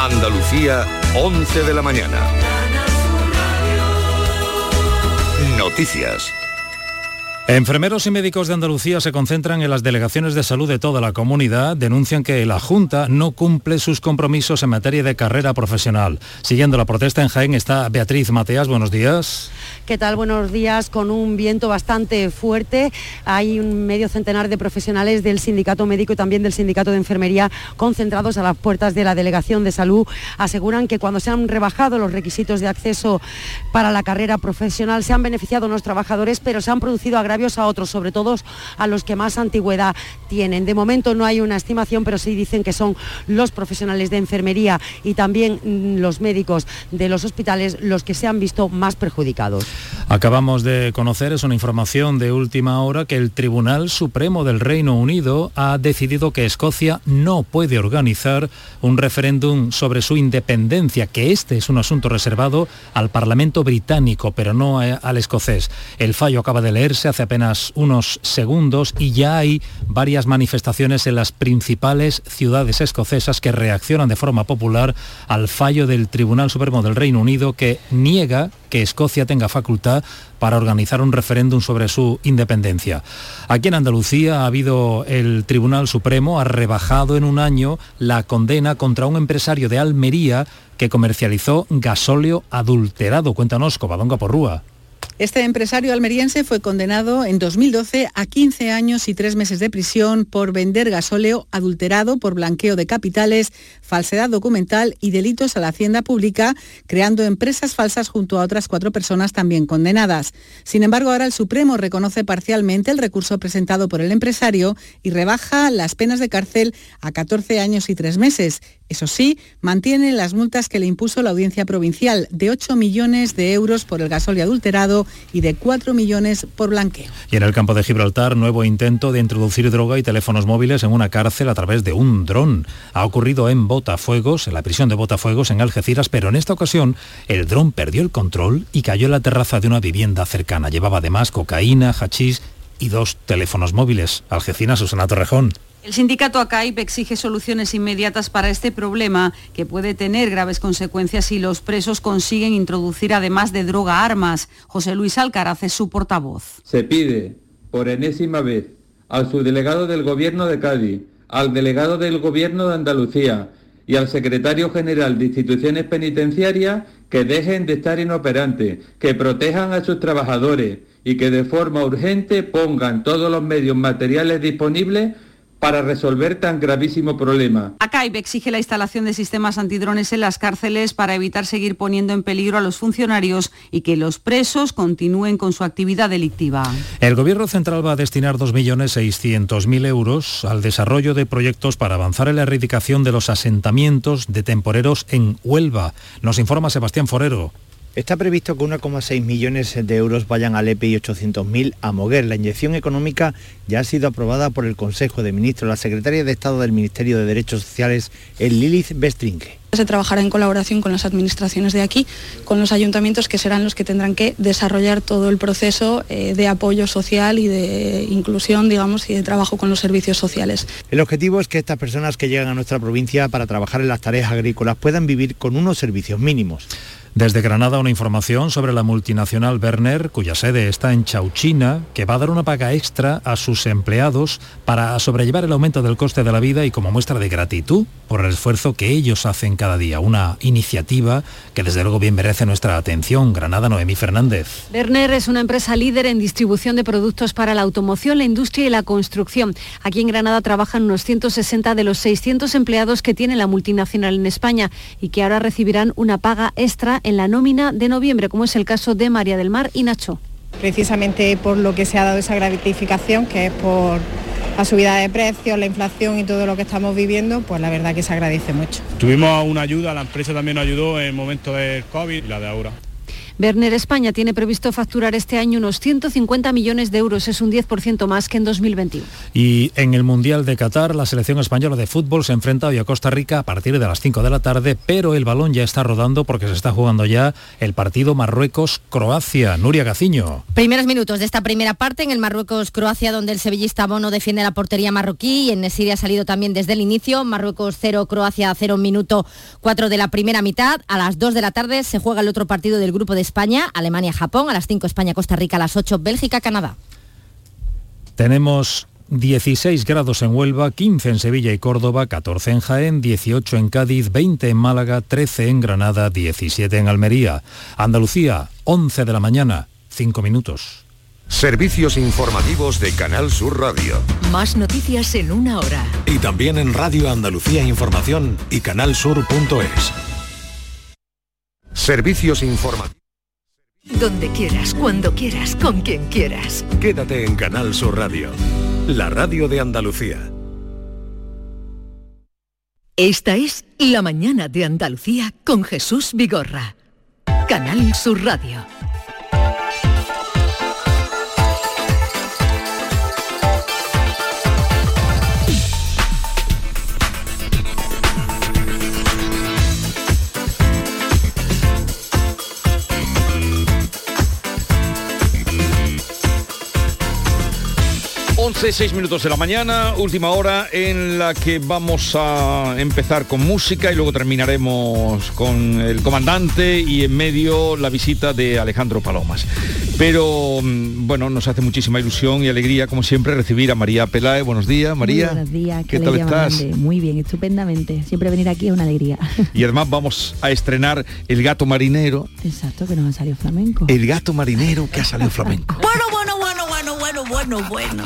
Andalucía, 11 de la mañana. Noticias. Enfermeros y médicos de Andalucía se concentran en las delegaciones de salud de toda la comunidad. Denuncian que la Junta no cumple sus compromisos en materia de carrera profesional. Siguiendo la protesta en Jaén está Beatriz Mateas. Buenos días. ¿Qué tal? Buenos días. Con un viento bastante fuerte. Hay un medio centenar de profesionales del Sindicato Médico y también del Sindicato de Enfermería concentrados a las puertas de la Delegación de Salud. Aseguran que cuando se han rebajado los requisitos de acceso para la carrera profesional se han beneficiado los trabajadores, pero se han producido agravios a otros, sobre todo a los que más antigüedad tienen. De momento no hay una estimación, pero sí dicen que son los profesionales de enfermería y también mm, los médicos de los hospitales los que se han visto más perjudicados. Acabamos de conocer, es una información de última hora, que el Tribunal Supremo del Reino Unido ha decidido que Escocia no puede organizar un referéndum sobre su independencia, que este es un asunto reservado al Parlamento británico, pero no al escocés. El fallo acaba de leerse hace apenas unos segundos y ya hay varias manifestaciones en las principales ciudades escocesas que reaccionan de forma popular al fallo del Tribunal Supremo del Reino Unido que niega que Escocia tenga facultad para organizar un referéndum sobre su independencia. Aquí en Andalucía ha habido el Tribunal Supremo, ha rebajado en un año la condena contra un empresario de Almería que comercializó gasóleo adulterado. Cuéntanos, Covadonga Porrúa. Este empresario almeriense fue condenado en 2012 a 15 años y 3 meses de prisión por vender gasóleo adulterado por blanqueo de capitales, falsedad documental y delitos a la hacienda pública, creando empresas falsas junto a otras cuatro personas también condenadas. Sin embargo, ahora el Supremo reconoce parcialmente el recurso presentado por el empresario y rebaja las penas de cárcel a 14 años y 3 meses. Eso sí, mantiene las multas que le impuso la audiencia provincial de 8 millones de euros por el gasóleo adulterado y de 4 millones por blanqueo. Y en el campo de Gibraltar, nuevo intento de introducir droga y teléfonos móviles en una cárcel a través de un dron. Ha ocurrido en Botafuegos, en la prisión de Botafuegos, en Algeciras, pero en esta ocasión el dron perdió el control y cayó en la terraza de una vivienda cercana. Llevaba además cocaína, hachís y dos teléfonos móviles. Algeciras, Susana Torrejón. El sindicato ACAIP exige soluciones inmediatas para este problema que puede tener graves consecuencias si los presos consiguen introducir además de droga armas. José Luis Alcaraz es su portavoz. Se pide por enésima vez al subdelegado del Gobierno de Cádiz, al delegado del Gobierno de Andalucía y al secretario general de instituciones penitenciarias que dejen de estar inoperantes, que protejan a sus trabajadores y que de forma urgente pongan todos los medios materiales disponibles para resolver tan gravísimo problema. ACAIB exige la instalación de sistemas antidrones en las cárceles para evitar seguir poniendo en peligro a los funcionarios y que los presos continúen con su actividad delictiva. El Gobierno Central va a destinar 2.600.000 euros al desarrollo de proyectos para avanzar en la erradicación de los asentamientos de temporeros en Huelva. Nos informa Sebastián Forero. Está previsto que 1,6 millones de euros vayan al EPE y 800.000 a Moguer. La inyección económica ya ha sido aprobada por el Consejo de Ministros. La secretaria de Estado del Ministerio de Derechos Sociales es Lilith Bestringe. Se trabajará en colaboración con las administraciones de aquí, con los ayuntamientos que serán los que tendrán que desarrollar todo el proceso eh, de apoyo social y de inclusión, digamos, y de trabajo con los servicios sociales. El objetivo es que estas personas que llegan a nuestra provincia para trabajar en las tareas agrícolas puedan vivir con unos servicios mínimos. Desde Granada una información sobre la multinacional Werner, cuya sede está en Chauchina, que va a dar una paga extra a sus empleados para sobrellevar el aumento del coste de la vida y como muestra de gratitud por el esfuerzo que ellos hacen cada día. Una iniciativa que desde luego bien merece nuestra atención. Granada Noemí Fernández. Werner es una empresa líder en distribución de productos para la automoción, la industria y la construcción. Aquí en Granada trabajan unos 160 de los 600 empleados que tiene la multinacional en España y que ahora recibirán una paga extra en la nómina de noviembre, como es el caso de María del Mar y Nacho. Precisamente por lo que se ha dado esa gratificación, que es por la subida de precios, la inflación y todo lo que estamos viviendo, pues la verdad que se agradece mucho. Tuvimos una ayuda, la empresa también nos ayudó en el momento del COVID y la de ahora. Werner España tiene previsto facturar este año unos 150 millones de euros, es un 10% más que en 2021. Y en el Mundial de Qatar, la selección española de fútbol se enfrenta hoy a Costa Rica a partir de las 5 de la tarde, pero el balón ya está rodando porque se está jugando ya el partido Marruecos-Croacia. Nuria Gaciño. Primeros minutos de esta primera parte en el Marruecos-Croacia, donde el sevillista Bono defiende la portería marroquí y en Nesiria ha salido también desde el inicio. Marruecos 0, Croacia 0, minuto 4 de la primera mitad. A las 2 de la tarde se juega el otro partido del grupo de España, Alemania-Japón. A las 5 España-Costa Rica, a las 8 Bélgica-Canadá. Tenemos 16 grados en Huelva, 15 en Sevilla y Córdoba, 14 en Jaén, 18 en Cádiz, 20 en Málaga, 13 en Granada, 17 en Almería. Andalucía, 11 de la mañana, 5 minutos. Servicios informativos de Canal Sur Radio. Más noticias en una hora. Y también en Radio Andalucía Información y canalsur.es. Servicios informativos. Donde quieras, cuando quieras, con quien quieras. Quédate en Canal Sur Radio, la radio de Andalucía. Esta es La mañana de Andalucía con Jesús Vigorra. Canal Sur Radio. 11, 6 minutos de la mañana, última hora en la que vamos a empezar con música y luego terminaremos con el comandante y en medio la visita de Alejandro Palomas. Pero mm, bueno, nos hace muchísima ilusión y alegría, como siempre, recibir a María Pelae. Buenos días, María. Muy buenos días, ¿qué tal estás? Muy bien, estupendamente. Siempre venir aquí es una alegría. Y además vamos a estrenar El Gato Marinero. Exacto, que nos ha salido flamenco. El Gato Marinero que ha salido flamenco. Bueno, bueno, bueno, bueno,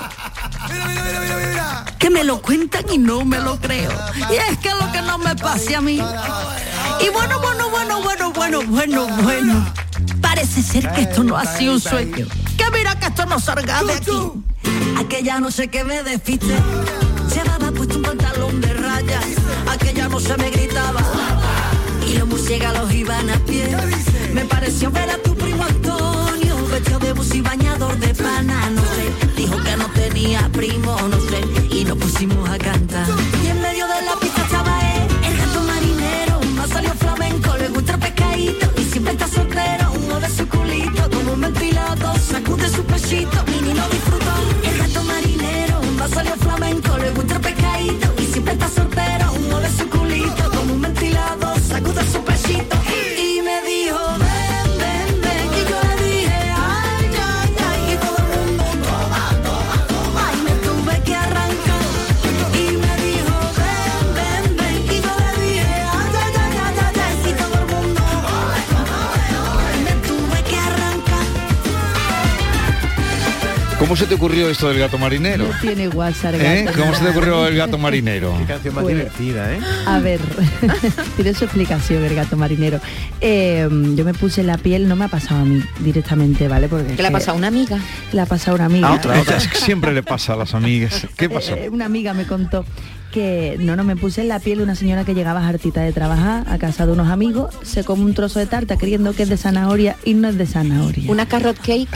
bueno, bueno, bueno. Que me lo cuentan y no me lo creo. Y es que lo que no me pase a mí. Y bueno, bueno, bueno, bueno, bueno, bueno, bueno. Parece ser que esto no ha sido un sueño. Que mira que esto no salga de aquí. Aquella no sé qué me despiste. Llevaba puesto un pantalón de rayas. Aquella no se me gritaba. Y los murciélagos iban a pie. Me pareció ver a tu primo Antonio. Vestido de bus y bañador de pana, tenía primo, no sé. Y nos pusimos a cantar. Y en medio de la pista estaba él, el gato marinero. No salió flamenco, le gusta el pescadito. Y siempre está soltero, uno de su culito. Como un ventilado, sacude su pechito. Se te ocurrió esto del gato marinero? No tiene WhatsApp. ¿Eh? gato. ¿Cómo se te ocurrió el gato marinero? Qué canción más Pues, divertida, ¿eh? A ver, tiene su explicación el gato marinero. Eh, yo me puse la piel, no me ha pasado a mí directamente, ¿vale? Porque ¿Qué le ha pasado a una amiga? Le ha pasado a una amiga. Es que siempre le pasa a las amigas. ¿Qué pasó? Eh, una amiga me contó que no, no, me puse en la piel de una señora que llegaba hartita de trabajar a casa de unos amigos, se come un trozo de tarta creyendo que es de zanahoria y no es de zanahoria. Una carrot cake.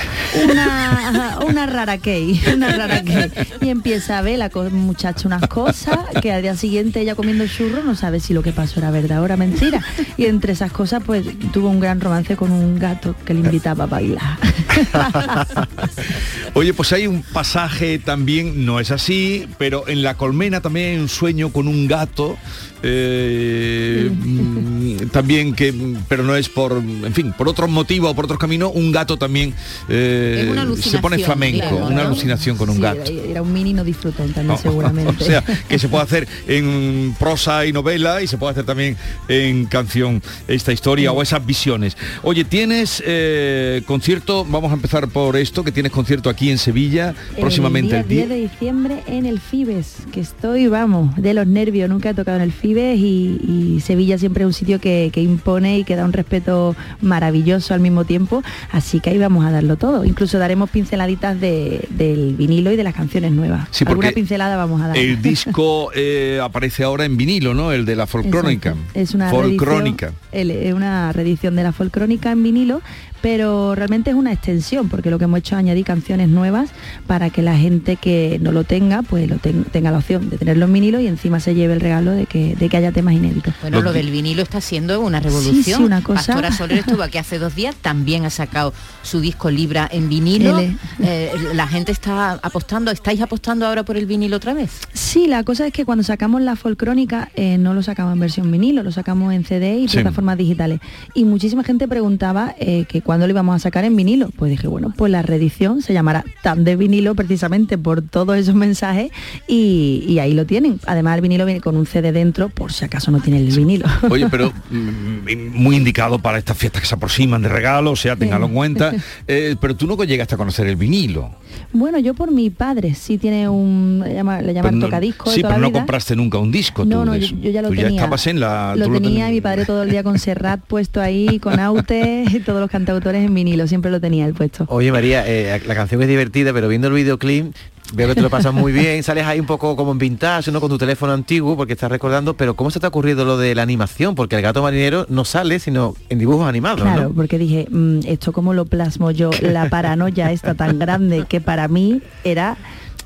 Una, una rara cake, una rara cake. Y empieza a ver la muchacha unas cosas que al día siguiente ella comiendo churro no sabe si lo que pasó era verdad o era mentira. Y entre esas cosas pues tuvo un gran romance con un gato que le invitaba a bailar. Oye, pues hay un pasaje también, no es así, pero en la colmena también hay un sueño con un gato. Eh, mm, también que pero no es por en fin por otro motivo o por otro camino un gato también eh, se pone flamenco claro, una ¿no? alucinación con un Sí, gato Era, un mini no disfrutón también seguramente. O sea, que se puede hacer en prosa y novela y se puede hacer también en canción esta historia o esas visiones. Oye, tienes eh, concierto, vamos a empezar por esto, que tienes concierto aquí en Sevilla, próximamente el el día 10 día. de diciembre en el Fibes, que estoy, vamos, de los nervios, nunca he tocado en el Fibes y, y Sevilla siempre es un sitio que, que impone y que da un respeto maravilloso al mismo tiempo, así que ahí vamos a darlo todo. Incluso daremos pinceladitas de- del vinilo y de las canciones nuevas. Sí, Alguna pincelada vamos a dar. El disco eh, aparece ahora en vinilo, ¿no? El de la folcrónica. Exacto. Es una folcrónica. es una reedición de la folcrónica en vinilo, pero realmente es una extensión, porque lo que hemos hecho es añadir canciones nuevas para que la gente que no lo tenga, pues lo ten- tenga la opción de tenerlo en vinilo y encima se lleve el regalo de que, de que haya temas inéditos. Bueno, lo del vinilo está siendo una revolución. Sí, sí, una cosa- Pastora Soler estuvo aquí hace dos días, también ha sacado su disco Libra en vinilo. Eh, la gente está apostando, ¿estáis apostando ahora por el vinilo otra vez? Sí, la cosa es que cuando sacamos la folcrónica eh, no lo sacamos en versión vinilo, lo sacamos en CD y Sí. plataformas digitales. Y muchísima gente preguntaba eh, que cuándo lo íbamos a sacar en vinilo. Pues dije, bueno, pues la reedición se llamará tan de vinilo precisamente por todos esos mensajes y, y ahí lo tienen. Además el vinilo viene con un CD dentro por si acaso no tiene el vinilo. Oye, pero mm, muy indicado para estas fiestas que se aproximan de regalo, o sea, téngalo en cuenta. Eh, pero tú no llegaste a conocer el vinilo. Bueno, yo por mi padre sí tiene un, le llama- le llaman no- tocadisco de sí, toda pero la no vida. compraste nunca un disco. No, tú no, yo, yo ya lo Tú tenía. ya estabas en la... Lo tú tenía ten- mi padre todo el día con Serrat puesto ahí, con Aute, y todos los cantautores en vinilo, siempre lo tenía él puesto. Oye María, eh, la canción es divertida, pero viendo el videoclip veo que te lo pasas muy bien, sales ahí un poco como en vintage, ¿no? con tu teléfono antiguo, porque estás recordando, pero ¿cómo se te ha ocurrido lo de la animación? Porque el gato marinero no sale, sino en dibujos animados, Claro, ¿no? porque dije, "Mm, esto como lo plasmo yo, la paranoia está tan grande que para mí era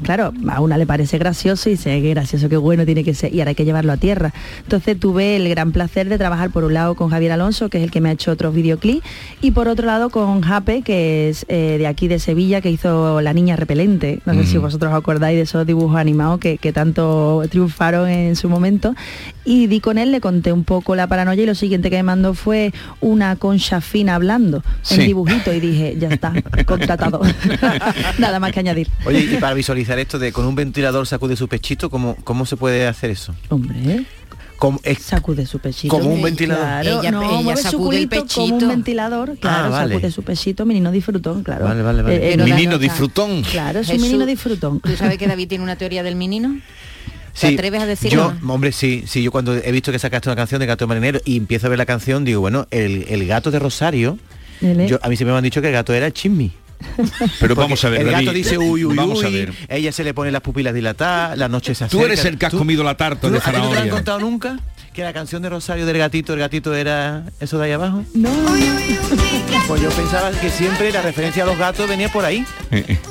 claro, a una le parece gracioso y sé que gracioso, qué bueno tiene que ser, y ahora hay que llevarlo a tierra. Entonces tuve el gran placer de trabajar por un lado con Javier Alonso, que es el que me ha hecho otros videoclips, y por otro lado con Jape, que es eh, de aquí de Sevilla, que hizo La Niña Repelente. No sé si vosotros os acordáis de esos dibujos animados que, que tanto triunfaron en su momento. Y di con él, le conté un poco la paranoia y lo siguiente que me mandó fue una concha fina hablando Sí. en dibujito y dije, ya está, contratado. Nada más que añadir. Oye, y para visualizar esto de con un ventilador sacude su pechito, ¿cómo, cómo se puede hacer eso? Hombre. Como, sacude su pechito. Como un ventilador. Claro, Ella- no, ella mueve su sacude el culito como pechito. un ventilador, claro, Ah, vale. sacude su pechito, menino disfrutón, claro. Vale, vale, vale. Eh, eh, Menino disfrutón. Claro, es un menino disfrutón. ¿Tú sabes que David tiene una teoría del menino? ¿Te Sí, atreves a decirlo? Yo, hombre, sí, sí, yo cuando he visto que sacaste una canción de Gato Marinero y empiezo a ver la canción, digo, bueno, el, el gato de Rosario, yo, a mí siempre me han dicho que el gato era el chismi. Pero Porque vamos a ver, El David, gato dice uy, uy, vamos a ver. ella se le pone las pupilas dilatadas, las noches se Tú eres el que has ¿Tú- comido la tarta ¿tú- de no te han zanahoria. contado nunca? Que la canción de Rosario del gatito, el gatito era eso de ahí abajo. No. Pues yo pensaba que siempre la referencia a los gatos venía por ahí.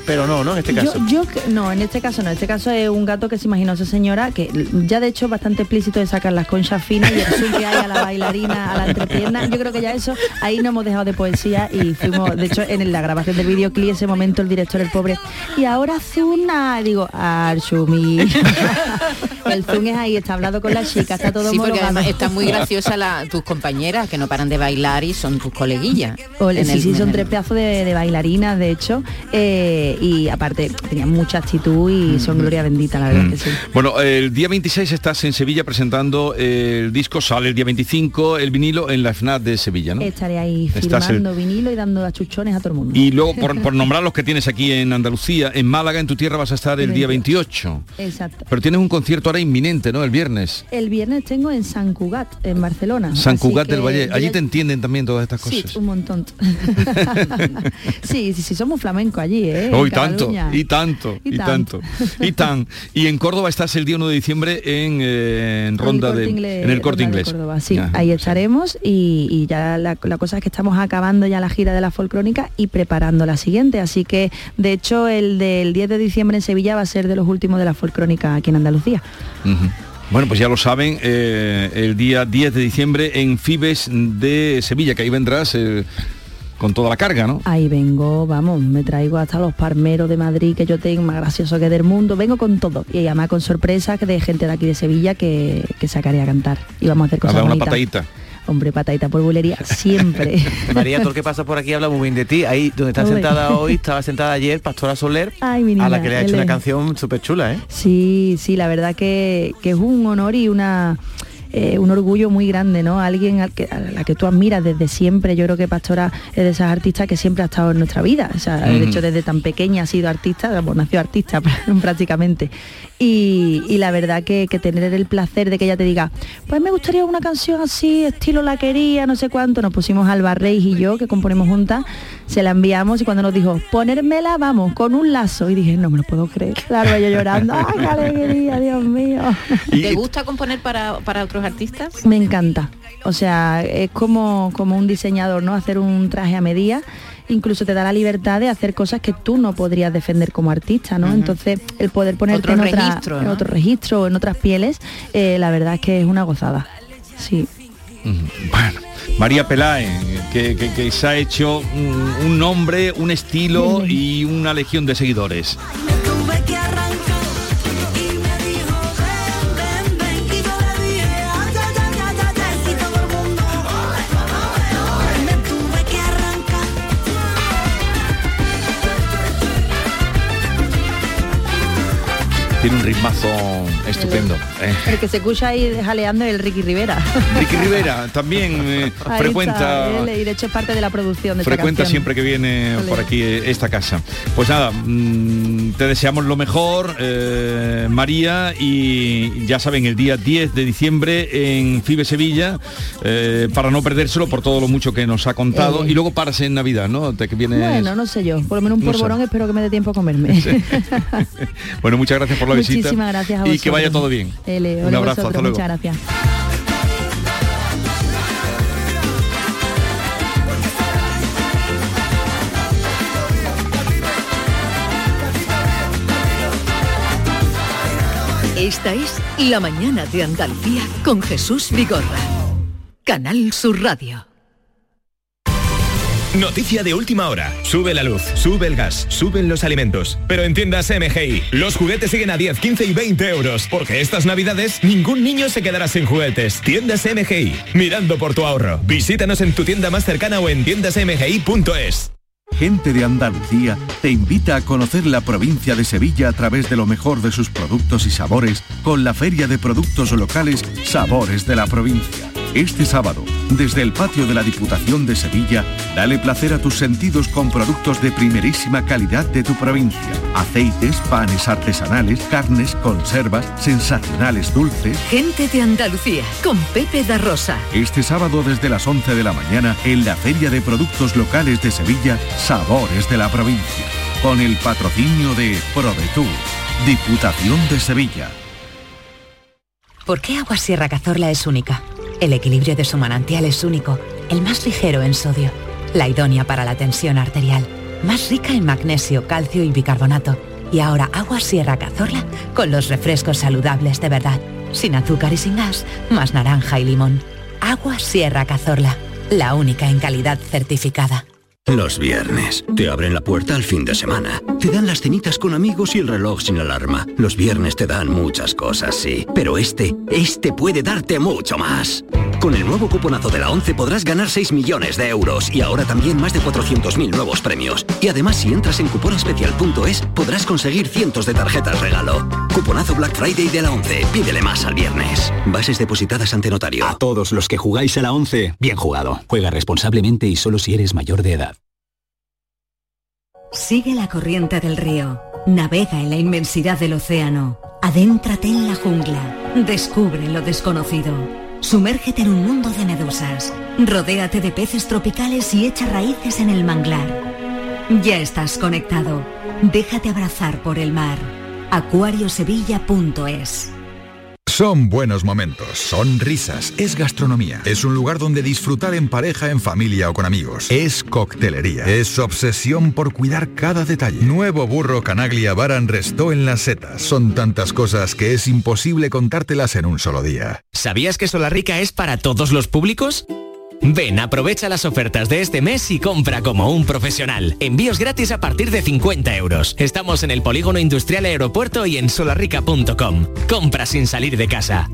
Pero no, ¿no? En este caso. Yo, yo que- no, en este caso no. En este caso es un gato que se imaginó esa señora, que ya de hecho es bastante explícito de sacar las conchas finas y el zoom que hay a la bailarina, a la entrepierna. Yo creo que ya eso, ahí no hemos dejado de poesía y fuimos, de hecho, en la grabación del videoclip, ese momento el director, el pobre, y ahora Zuna, digo, Archumi. el zoom es ahí, está hablando con la chica, está todo Sí, porque homologado. además está muy graciosa la- tus compañeras que no paran de bailar y son tus coleguillas. Ole, En sí, el- sí, en son el- tres pedazos de, de bailarinas, de hecho, eh, y aparte tenían mucha actitud y son gloria bendita, la verdad Mm. que sí. Bueno, el día 26 estás en Sevilla presentando el disco, sale el día 25 el vinilo en la FNAC de Sevilla, ¿no? Estaré ahí el- firmando vinilo y dando achuchones a todo el mundo. Y luego, por, por nombrar los que tienes aquí en Andalucía, en Málaga, en tu tierra, vas a estar el día 28. Exacto. Pero tienes un concierto ahora inminente, ¿no? El viernes. El viernes tengo en San Cugat, en Barcelona. San así Cugat del Valle. Allí te entienden también todas estas Sí, cosas. un montón. sí, sí, sí, somos flamenco allí, ¿eh? Oh, y tanto, y tanto, Y y, tanto. y tan. Y en Córdoba estás el día 1 de diciembre en, eh, en el Ronda Corte de Inglés, en el corte inglés. Córdoba, sí, Ajá. ahí estaremos y, y ya la, la cosa es que estamos acabando ya la gira de la folcrónica y preparando la siguiente, así que de hecho el del 10 de diciembre en Sevilla va a ser de los últimos de la folcrónica aquí en Andalucía. Bueno, pues ya lo saben, eh, el día 10 de diciembre en Fibes de Sevilla, que ahí vendrás eh, con toda la carga, ¿no? Ahí vengo, vamos, me traigo hasta los parmeros de Madrid que yo tengo, más gracioso que del mundo, vengo con todo. Y además con sorpresas de gente de aquí de Sevilla que, que sacaré a cantar. Y vamos a hacer A cosas dar una bonitas. patadita. Hombre, patadita por bulería, siempre. María, todo el que pasa por aquí habla muy bien de ti. Ahí donde estás sentada hoy, estaba sentada ayer Pastora Soler, Ay, a la que le ha hecho una canción súper chula, ¿eh? Sí, sí, la verdad que, que es un honor y una eh, un orgullo muy grande, ¿no? Alguien al que, a la que tú admiras desde siempre. Yo creo que Pastora es de esas artistas que siempre ha estado en nuestra vida. O sea, de hecho, desde tan pequeña ha sido artista, bueno, nació artista prácticamente. Y, y la verdad que, que tener el placer de que ella te diga, pues me gustaría una canción así, estilo la quería, no sé cuánto, nos pusimos Alba Reis y yo, que componemos juntas, se la enviamos y cuando nos dijo, ponérmela, vamos, con un lazo. Y dije, no me lo puedo creer. Claro, yo llorando, ¡ay, qué alegría, Dios mío! ¿Te gusta componer para, para otros artistas? Me encanta. O sea, es como, como un diseñador, ¿no? Hacer un traje a medida incluso te da la libertad de hacer cosas que tú no podrías defender como artista, ¿no? Entonces, el poder ponerte Otro en, otra- registro, en ¿no? otro registro o en otras pieles, eh, la verdad es que es una gozada. Sí. Bueno, María Peláez, que, que- que se ha hecho un, un nombre, un estilo y una legión de seguidores. Tiene un ritmazo estupendo. eh. El que se escucha ahí jaleando es el Ricky Rivera. Ricky Rivera también eh, frecuenta está él, y de hecho es parte de la producción de frecuenta siempre que viene por aquí eh, esta casa. Pues nada, mm, te deseamos lo mejor, eh, María, y ya saben, el día 10 de diciembre en FIBE Sevilla, eh, para no perdérselo por todo lo mucho que nos ha contado, Eh. y luego paras en Navidad, ¿no? Te que vienes- Bueno, no sé yo, por lo menos un No porborón sé. espero que me dé tiempo a comerme. Bueno, muchas gracias por la visita. Muchísimas gracias a Y que vosotros. Vaya todo bien. Ele, Un abrazo, vosotros, hasta luego. Muchas gracias. Esta es La mañana de Andalucía con Jesús Vigorra. Canal Sur Radio. Noticia de última hora. Sube la luz, sube el gas, suben los alimentos. Pero en tiendas MGI, los juguetes siguen a 10, 15 y 20 euros. Porque estas navidades ningún niño se quedará sin juguetes. Tiendas MGI, mirando por tu ahorro. Visítanos en tu tienda más cercana o en tiendasmgi.es. Gente de Andalucía te invita a conocer la provincia de Sevilla a través de lo mejor de sus productos y sabores con la Feria de Productos Locales Sabores de la Provincia. Este sábado, desde el patio de la Diputación de Sevilla, dale placer a tus sentidos con productos de primerísima calidad de tu provincia. Aceites, panes artesanales, carnes, conservas, sensacionales dulces. Gente de Andalucía con Pepe da Rosa. Este sábado desde las 11 de la mañana en la Feria de Productos Locales de Sevilla, Sabores de la Provincia, con el patrocinio de ProDetour, Diputación de Sevilla. ¿Por qué Agua Sierra Cazorla es única? El equilibrio de su manantial es único, el más ligero en sodio, la idónea para la tensión arterial, más rica en magnesio, calcio y bicarbonato. Y ahora Agua Sierra Cazorla con los refrescos saludables de verdad, sin azúcar y sin gas, más naranja y limón. Agua Sierra Cazorla, la única en calidad certificada. Los viernes. Te abren la puerta al fin de semana. Te dan las cenitas con amigos y el reloj sin alarma. Los viernes te dan muchas cosas, sí. Pero este, este puede darte mucho más. Con el nuevo cuponazo de la 11 podrás ganar 6 millones de euros y ahora también más de 400.000 nuevos premios. Y además si entras en cuponespecial.es podrás conseguir cientos de tarjetas regalo. Cuponazo Black Friday de la 11. Pídele más al viernes. Bases depositadas ante notario. A todos los que jugáis a la 11, bien jugado. Juega responsablemente y solo si eres mayor de edad. Sigue la corriente del río. Navega en la inmensidad del océano. Adéntrate en la jungla. Descubre lo desconocido. Sumérgete en un mundo de medusas. Rodéate de peces tropicales y echa raíces en el manglar. Ya estás conectado. Déjate abrazar por el mar. acuariosevilla.es Son buenos momentos, son risas, es gastronomía, es un lugar donde disfrutar en pareja, en familia o con amigos, es coctelería, es obsesión por cuidar cada detalle. Nuevo burro Canaglia Baran Restó en las setas. Son tantas cosas que es imposible contártelas en un solo día. ¿Sabías que Solarrica es para todos los públicos? Ven, aprovecha las ofertas de este mes y compra como un profesional. Envíos gratis a partir de 50 euros. Estamos en el Polígono Industrial Aeropuerto y en solarrica.com. Compra sin salir de casa.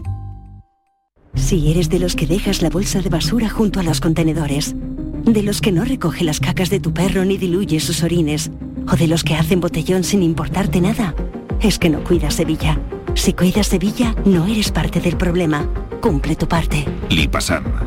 Si eres de los que dejas la bolsa de basura junto a los contenedores, de los que no recoge las cacas de tu perro ni diluye sus orines, o de los que hacen botellón sin importarte nada, es que no cuidas Sevilla. Si cuidas Sevilla, no eres parte del problema. Cumple tu parte. Lipasam.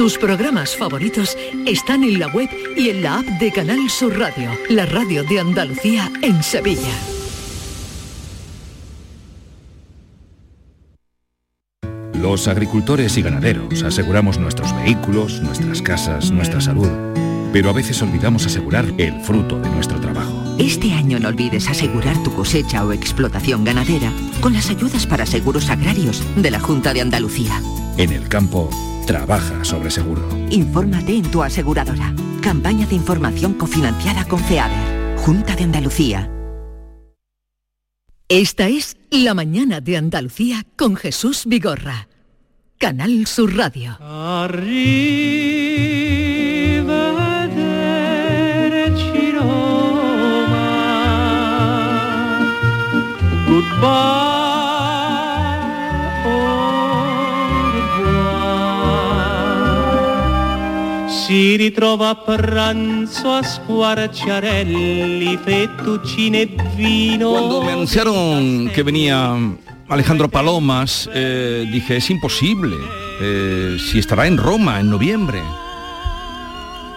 Tus programas favoritos están en la web y en la app de Canal Sur Radio, la radio de Andalucía en Sevilla. Los agricultores y ganaderos aseguramos nuestros vehículos, nuestras casas, nuestra salud, pero a veces olvidamos asegurar el fruto de nuestro trabajo. Este año no olvides asegurar tu cosecha o explotación ganadera con las ayudas para seguros agrarios de la Junta de Andalucía. En el campo, trabaja sobre seguro. Infórmate en tu aseguradora. Campaña de información cofinanciada con FEADER. Junta de Andalucía. Esta es La mañana de Andalucía con Jesús Vigorra. Canal Sur Radio. Si ritrova a pranzo a squarciarelli, fettuccine e vino. Cuando me anunciaron que venía Alejandro Palomas, eh, dije, es imposible. eh, si estará en Roma en noviembre.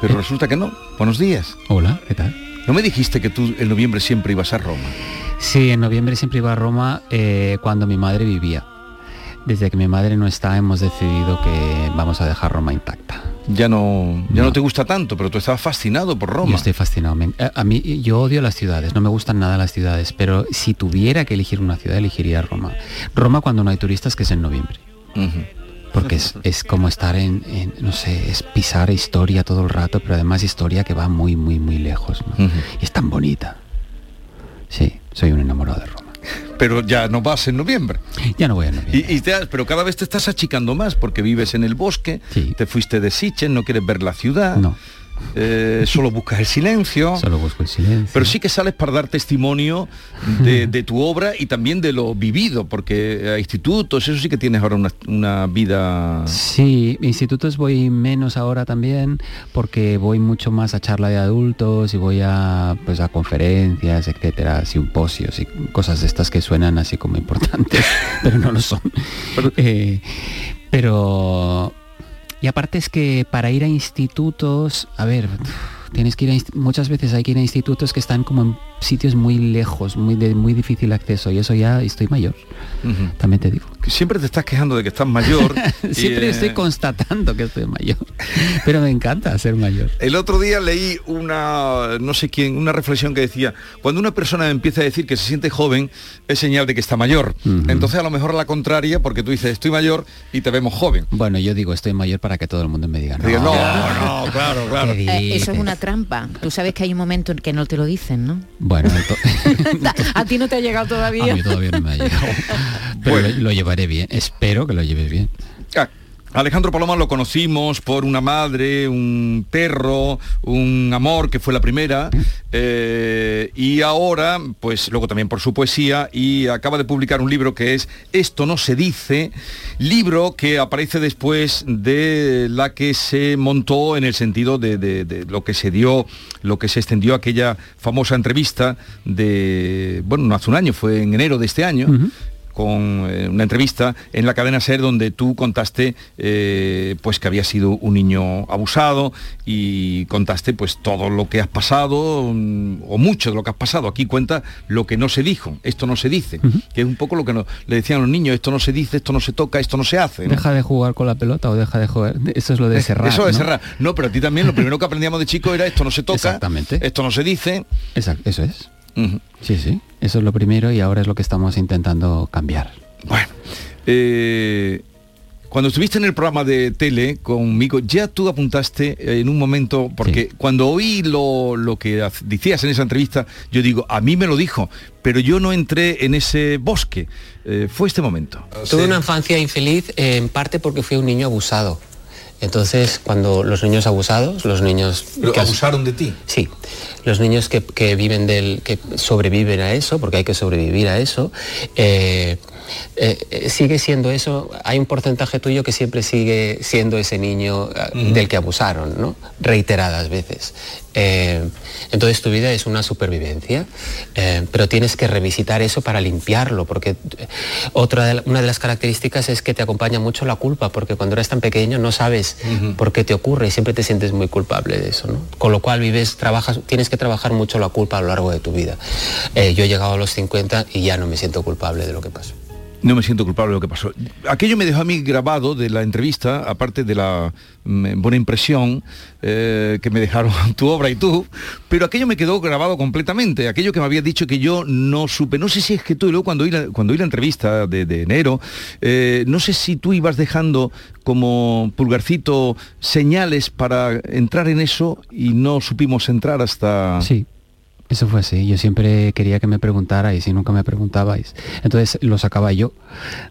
Pero resulta que no. Buenos días. Hola, ¿qué tal? ¿No me dijiste que tú en noviembre siempre ibas a Roma? Sí, en noviembre siempre iba a Roma eh, cuando mi madre vivía. Desde que mi madre no está, hemos decidido que vamos a dejar Roma intacta. Ya no, ya no. te gusta tanto, pero tú estabas fascinado por Roma. Yo estoy fascinado. Me- a, mí yo odio las ciudades, no me gustan nada las ciudades, pero si tuviera que elegir una ciudad, elegiría Roma. Roma cuando no hay turistas, que es en noviembre. Porque es, es como estar en, en, no sé, es pisar historia todo el rato, pero además historia que va muy, muy, muy lejos. ¿no? Y es tan bonita. Sí, soy un enamorado de Roma. Pero ya no vas en noviembre. Ya no voy en noviembre. Y, y te has- pero cada vez te estás achicando más porque vives en el bosque, te fuiste de Sichen, no quieres ver la ciudad. No. Eh, solo buscas el silencio. Solo busco el silencio. Pero sí que sales para dar testimonio de, de tu obra y también de lo vivido, porque a institutos, eso sí que tienes ahora una, una vida... Sí, institutos voy menos ahora también porque voy mucho más a charla de adultos y voy a pues a conferencias, etcétera, simposios y cosas de estas que suenan así como importantes, pero no lo son. Eh, pero y aparte es que para ir a institutos, a ver, tienes que ir a muchas veces hay que ir a institutos que están como en sitios muy lejos, muy de muy difícil acceso y eso ya estoy mayor. También te digo. Que siempre te estás quejando de que estás mayor. y, Siempre eh, estoy constatando que estoy mayor. Pero me encanta ser mayor. El otro día leí una, no sé quién, una reflexión que decía, cuando una persona empieza a decir que se siente joven, es señal de que está mayor. Entonces a lo mejor a la contraria, porque tú dices, estoy mayor y te vemos joven. Bueno, yo digo estoy mayor para que todo el mundo me diga, no, Diga, no, no, claro, claro. Eh, eso es una trampa. Tú sabes que hay un momento en que no te lo dicen, ¿no? Bueno, A ti no te ha llegado todavía. a mí todavía no me ha llegado. Pero lo, lo llevaré bien. Espero que lo lleves bien. Alejandro Paloma lo conocimos por una madre, un perro, un amor, que fue la primera, eh, y ahora, pues luego también por su poesía, y acaba de publicar un libro que es Esto no se dice, libro que aparece después de la que se montó en el sentido de lo que se dio, lo que se extendió aquella famosa entrevista de, bueno, no hace un año, fue en enero de este año, con eh, una entrevista en la cadena SER donde tú contaste eh, pues que había sido un niño abusado y contaste pues todo lo que has pasado mm, o mucho de lo que has pasado. Aquí cuenta lo que no se dijo, esto no se dice, que es un poco lo que no- le decían a los niños, esto no se dice, esto no se toca, esto no se hace. ¿no? Deja de jugar con la pelota o deja de jugar. Eso es lo de cerrar. Eso de ¿no? cerrar. No, pero a ti también lo primero que aprendíamos de chico era esto no se toca, Exactamente. esto no se dice. Exacto, eso es. Sí, sí. Eso es lo primero y ahora es lo que estamos intentando cambiar. Eh, cuando estuviste en el programa de tele conmigo, ya tú apuntaste en un momento, porque cuando oí lo, lo que decías en esa entrevista, yo digo, a mí me lo dijo, pero yo no entré en ese bosque. Eh, fue este momento. Tuve una infancia infeliz eh, en parte porque fui un niño abusado. Entonces, cuando los niños abusados, los niños... ¿Pero abusaron de ti? Sí, los niños que, que viven del... que sobreviven a eso, porque hay que sobrevivir a eso, eh, eh, eh, sigue siendo eso, hay un porcentaje tuyo que siempre sigue siendo ese niño eh, del que abusaron, ¿no? Reiteradas veces. Eh, entonces tu vida es una supervivencia, eh, pero tienes que revisitar eso para limpiarlo, porque otra de la- una de las características es que te acompaña mucho la culpa, porque cuando eres tan pequeño no sabes por qué te ocurre y siempre te sientes muy culpable de eso, ¿no? Con lo cual vives, trabajas, tienes que trabajar mucho la culpa a lo largo de tu vida. Eh, yo he llegado a los 50 y ya no me siento culpable de lo que pasó. No me siento culpable de lo que pasó. Aquello me dejó a mí grabado de la entrevista, aparte de la mm, buena impresión eh, que me dejaron tu obra y tú, pero aquello me quedó grabado completamente. Aquello que me habías dicho que yo no supe. No sé si es que tú, y luego cuando oí la, cuando la entrevista de, de enero, eh, no sé si tú ibas dejando como pulgarcito señales para entrar en eso y no supimos entrar hasta... Sí. Eso fue así, yo siempre quería que me preguntarais y nunca me preguntabais. Entonces lo sacaba yo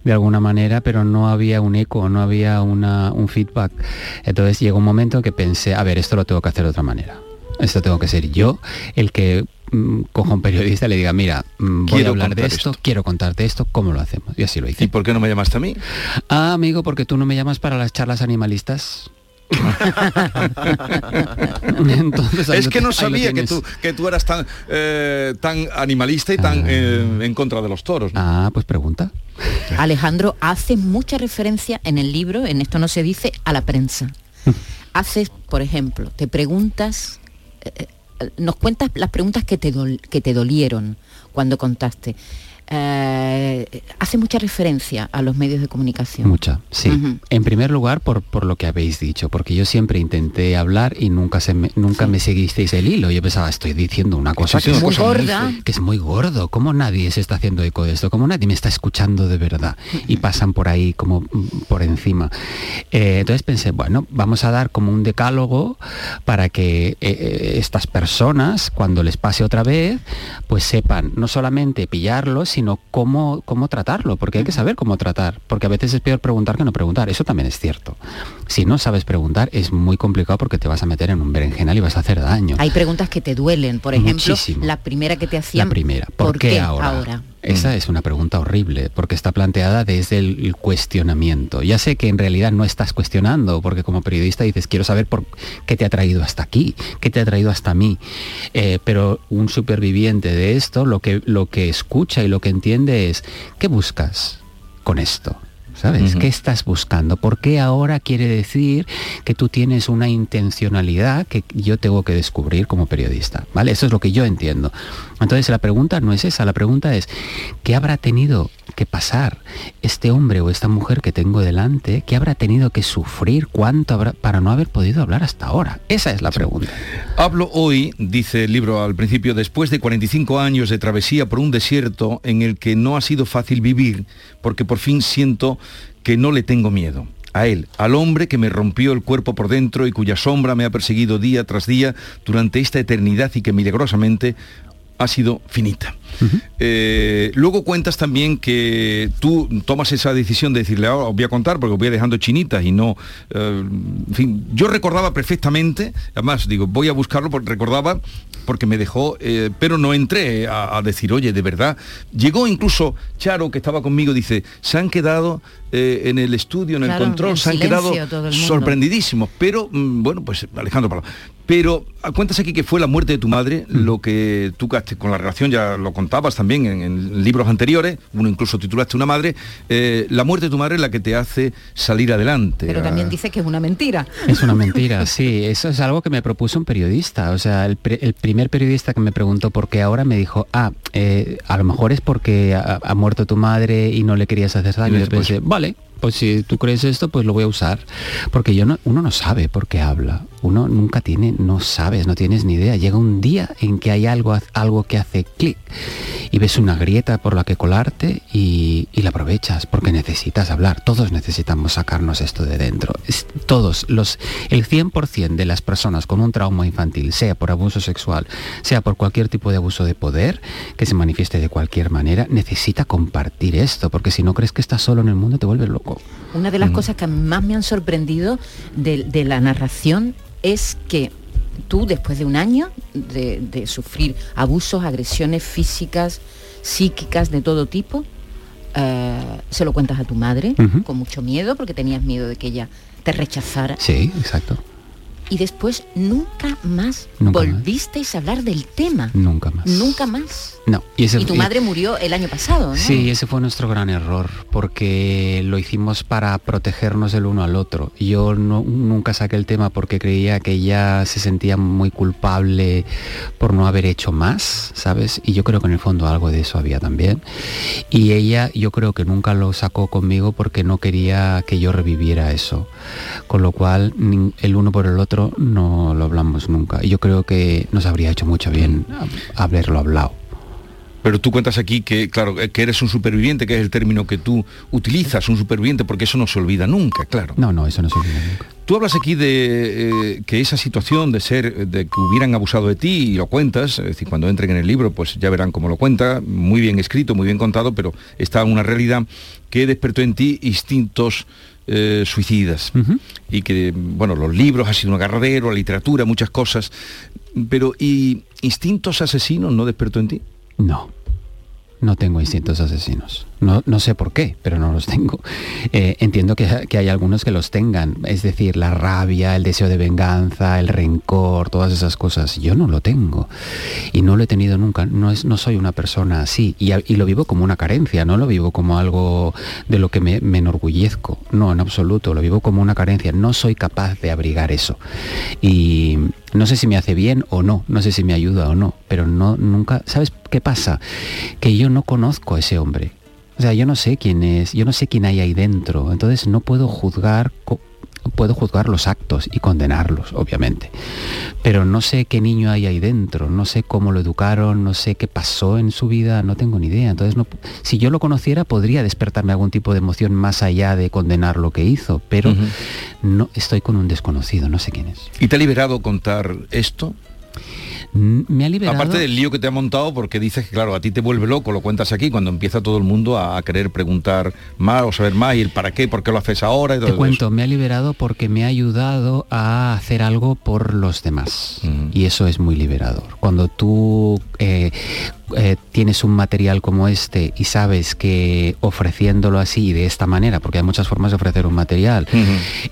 de alguna manera, pero no había un eco, no había una, un feedback. Entonces llegó un momento en que pensé, a ver, esto lo tengo que hacer de otra manera. Esto tengo que ser yo el que mm, coja a un periodista y le diga, mira, mm, voy Quiero a hablar de contar esto, quiero contarte esto, ¿cómo lo hacemos? Y así lo hice. ¿Y por qué no me llamaste a mí? Ah, amigo, porque tú no me llamas para las charlas animalistas. Entonces, es que no sabía que tú, que tú eras tan, eh, tan animalista y tan eh, en contra de los toros. Ah, pues pregunta. Alejandro hace mucha referencia en el libro, en esto no se dice, a la prensa. Haces, por ejemplo, te preguntas, eh, eh, nos cuentas las preguntas que te, dol- que te dolieron cuando contaste. Eh, hace mucha referencia a los medios de comunicación. Mucha, sí. En primer lugar, por, por lo que habéis dicho, porque yo siempre intenté hablar y nunca se me, nunca me seguisteis el hilo. Yo pensaba, estoy diciendo una cosa que, es muy cosa gorda. que es muy gordo. ¿Cómo nadie se está haciendo eco de esto? ¿Cómo nadie me está escuchando de verdad? Y pasan por ahí como mm, por encima. Eh, entonces pensé, bueno, vamos a dar como un decálogo para que eh, estas personas, cuando les pase otra vez, pues sepan no solamente pillarlo, sino cómo, cómo tratarlo, porque hay que saber cómo tratar, porque a veces es peor preguntar que no preguntar, eso también es cierto. Si no sabes preguntar es muy complicado porque te vas a meter en un berenjenal y vas a hacer daño. Hay preguntas que te duelen, por ejemplo, Muchísimo. la primera que te hacían. La primera, ¿por, qué, ahora? Esa es una pregunta horrible, porque está planteada desde el, el cuestionamiento. Ya sé que en realidad no estás cuestionando, porque como periodista dices, quiero saber por qué te ha traído hasta aquí, qué te ha traído hasta mí. Eh, pero un superviviente de esto, lo que, lo que escucha y lo que entiende es, ¿qué buscas con esto? ¿Sabes? ¿Qué estás buscando? ¿Por qué ahora quiere decir que tú tienes una intencionalidad que yo tengo que descubrir como periodista? ¿Vale? Eso es lo que yo entiendo. Entonces la pregunta no es esa, la pregunta es, ¿qué habrá tenido que pasar este hombre o esta mujer que tengo delante? ¿Qué habrá tenido que sufrir? ¿Cuánto habrá para no haber podido hablar hasta ahora? Esa es la pregunta. Hablo hoy, dice el libro al principio, después de 45 años de travesía por un desierto en el que no ha sido fácil vivir, porque por fin siento que no le tengo miedo. A él, al hombre que me rompió el cuerpo por dentro y cuya sombra me ha perseguido día tras día durante esta eternidad y que milagrosamente ha sido finita. Eh, luego cuentas también que tú tomas esa decisión de decirle, ahora os voy a contar porque os voy a dejando chinitas y no... eh, en fin, yo recordaba perfectamente, además digo, voy a buscarlo porque recordaba porque me dejó, eh, pero no entré a, a decir, oye, de verdad. Llegó incluso Charo, que estaba conmigo, dice, se han quedado eh, en el estudio, en Claro, el control, en se han quedado sorprendidísimos, pero mm, bueno, pues Alejandro. Pero ah, cuentas aquí que fue la muerte de tu madre, lo que tú con la relación ya lo contabas también en, en libros anteriores, uno incluso titulaste Una madre, eh, la muerte de tu madre es la que te hace salir adelante. Pero Ah, también dice que es una mentira. Es una mentira, sí. Eso es algo que me propuso un periodista. O sea, el, pre- el primer periodista que me preguntó por qué ahora me dijo, ah, eh, a lo mejor es porque ha, ha muerto tu madre y no le querías hacer daño. Y yo después- pensé, vale, pues si tú crees esto, pues lo voy a usar. Porque yo no, uno no sabe por qué habla. Uno nunca tiene, no sabes, no tienes ni idea. Llega un día en que hay algo, algo que hace clic. y ves una grieta por la que colarte y, y la aprovechas porque necesitas hablar. Todos necesitamos sacarnos esto de dentro. Es- todos, los, el 100% de las personas con un trauma infantil, sea por abuso sexual, sea por cualquier tipo de abuso de poder, que se manifieste de cualquier manera, necesita compartir esto, porque si no crees que estás solo en el mundo te vuelves loco. Una de las cosas que más me han sorprendido de, de la narración es que tú, después de un año de, de sufrir abusos, agresiones físicas, psíquicas de todo tipo, eh, se lo cuentas a tu madre con mucho miedo, porque tenías miedo de que ella te rechazara. Sí, exacto. Y después nunca más Nunca más. volvisteis a hablar del tema. Nunca más. Nunca más. No. Y, ese- Y tu y- madre murió el año pasado, ¿no? Sí, ese fue nuestro gran error, porque lo hicimos para protegernos el uno al otro. Yo no- nunca saqué el tema porque creía que ella se sentía muy culpable por no haber hecho más, ¿sabes? Y yo creo que en el fondo algo de eso había también. Y ella yo creo que nunca lo sacó conmigo porque no quería que yo reviviera eso. Con lo cual el uno por el otro no lo hablamos nunca. Y yo creo que nos habría hecho mucho bien haberlo hablado. Pero tú cuentas aquí que, claro, eh, que eres un superviviente, que es el término que tú utilizas, un superviviente, porque eso no se olvida nunca, claro. No, no, eso no se olvida nunca. Tú hablas aquí de eh, que esa situación de ser, de que hubieran abusado de ti y lo cuentas, es decir, cuando entren en el libro, pues ya verán cómo lo cuenta, muy bien escrito, muy bien contado, pero está una realidad que despertó en ti instintos eh, suicidas y que, bueno, los libros ha sido un agarradero, la literatura, muchas cosas, pero ¿y instintos asesinos no despertó en ti? No, no tengo instintos asesinos. No, no sé por qué, pero no los tengo. Eh, entiendo que, que hay algunos que los tengan, es decir, la rabia, el deseo de venganza, el rencor, todas esas cosas. Yo no lo tengo y no lo he tenido nunca. No, es, no soy una persona así y, y lo vivo como una carencia, no lo vivo como algo de lo que me, me enorgullezco. No, en absoluto, lo vivo como una carencia. No soy capaz de abrigar eso. Y no sé si me hace bien o no, no sé si me ayuda o no, pero no, nunca, ¿sabes qué pasa? Que yo no conozco a ese hombre. O sea, yo no sé quién es, yo no sé quién hay ahí dentro, entonces no puedo juzgar, puedo juzgar los actos y condenarlos, obviamente. Pero no sé qué niño hay ahí dentro, no sé cómo lo educaron, no sé qué pasó en su vida, no tengo ni idea. Entonces, no, si yo lo conociera, podría despertarme algún tipo de emoción más allá de condenar lo que hizo, pero no estoy con un desconocido, no sé quién es. ¿Y te ha liberado contar esto? Mm, Me ha liberado. Aparte del lío que te ha montado, porque dices que, claro, a ti te vuelve loco, lo cuentas aquí, cuando empieza todo el mundo a, a querer preguntar más o saber más, y el para qué, por qué lo haces ahora y todo Te eso. cuento, me ha liberado porque me ha ayudado a hacer algo por los demás. Y eso es muy liberador. Cuando tú eh, eh, tienes un material como este y sabes que ofreciéndolo así, de esta manera, porque hay muchas formas de ofrecer un material,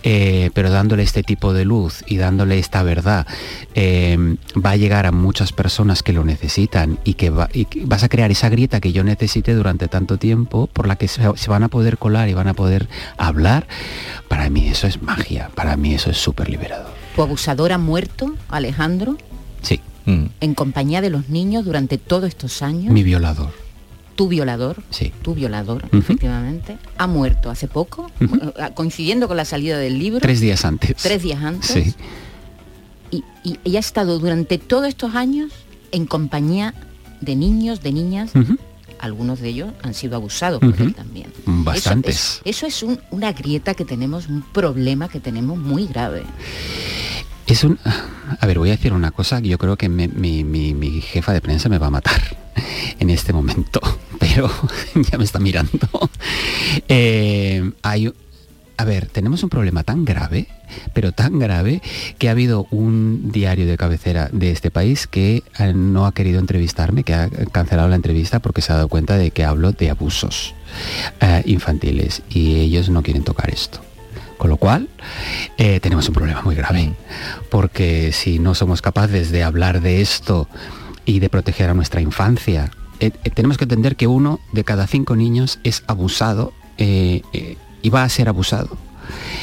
eh, pero dándole este tipo de luz y dándole esta verdad, eh, va a llegar a muchas personas que lo necesitan y que, va- y que vas a crear esa grieta que yo necesité durante tanto tiempo por la que se, se van a poder colar y van a poder hablar. Para mí eso es magia, para mí eso es súper liberador. Tu abusador ha muerto, Alejandro, Sí, en compañía de los niños durante todos estos años. mi violador. Tu violador, Sí. tu violador, efectivamente, ha muerto hace poco, coincidiendo con la salida del libro. Tres días antes. Tres días antes. Sí. Y, y- y ha estado durante todos estos años en compañía de niños, de niñas. Algunos de ellos han sido abusados por Ujú. él también. Bastantes. Eso es, eso es un- una grieta que tenemos, un problema que tenemos muy grave. Es un... A ver, voy a decir una cosa que yo creo que mi jefa de prensa me va a matar en este momento, pero ya me está mirando. Eh, hay, a ver, tenemos un problema tan grave, pero tan grave, que ha habido un diario de cabecera de este país que eh, no ha querido entrevistarme, que ha cancelado la entrevista porque se ha dado cuenta de que hablo de abusos eh, infantiles y ellos no quieren tocar esto. Con lo cual, eh, tenemos un problema muy grave, porque si no somos capaces de hablar de esto y de proteger a nuestra infancia, eh, eh, tenemos que entender que uno de cada cinco niños es abusado y va a ser abusado.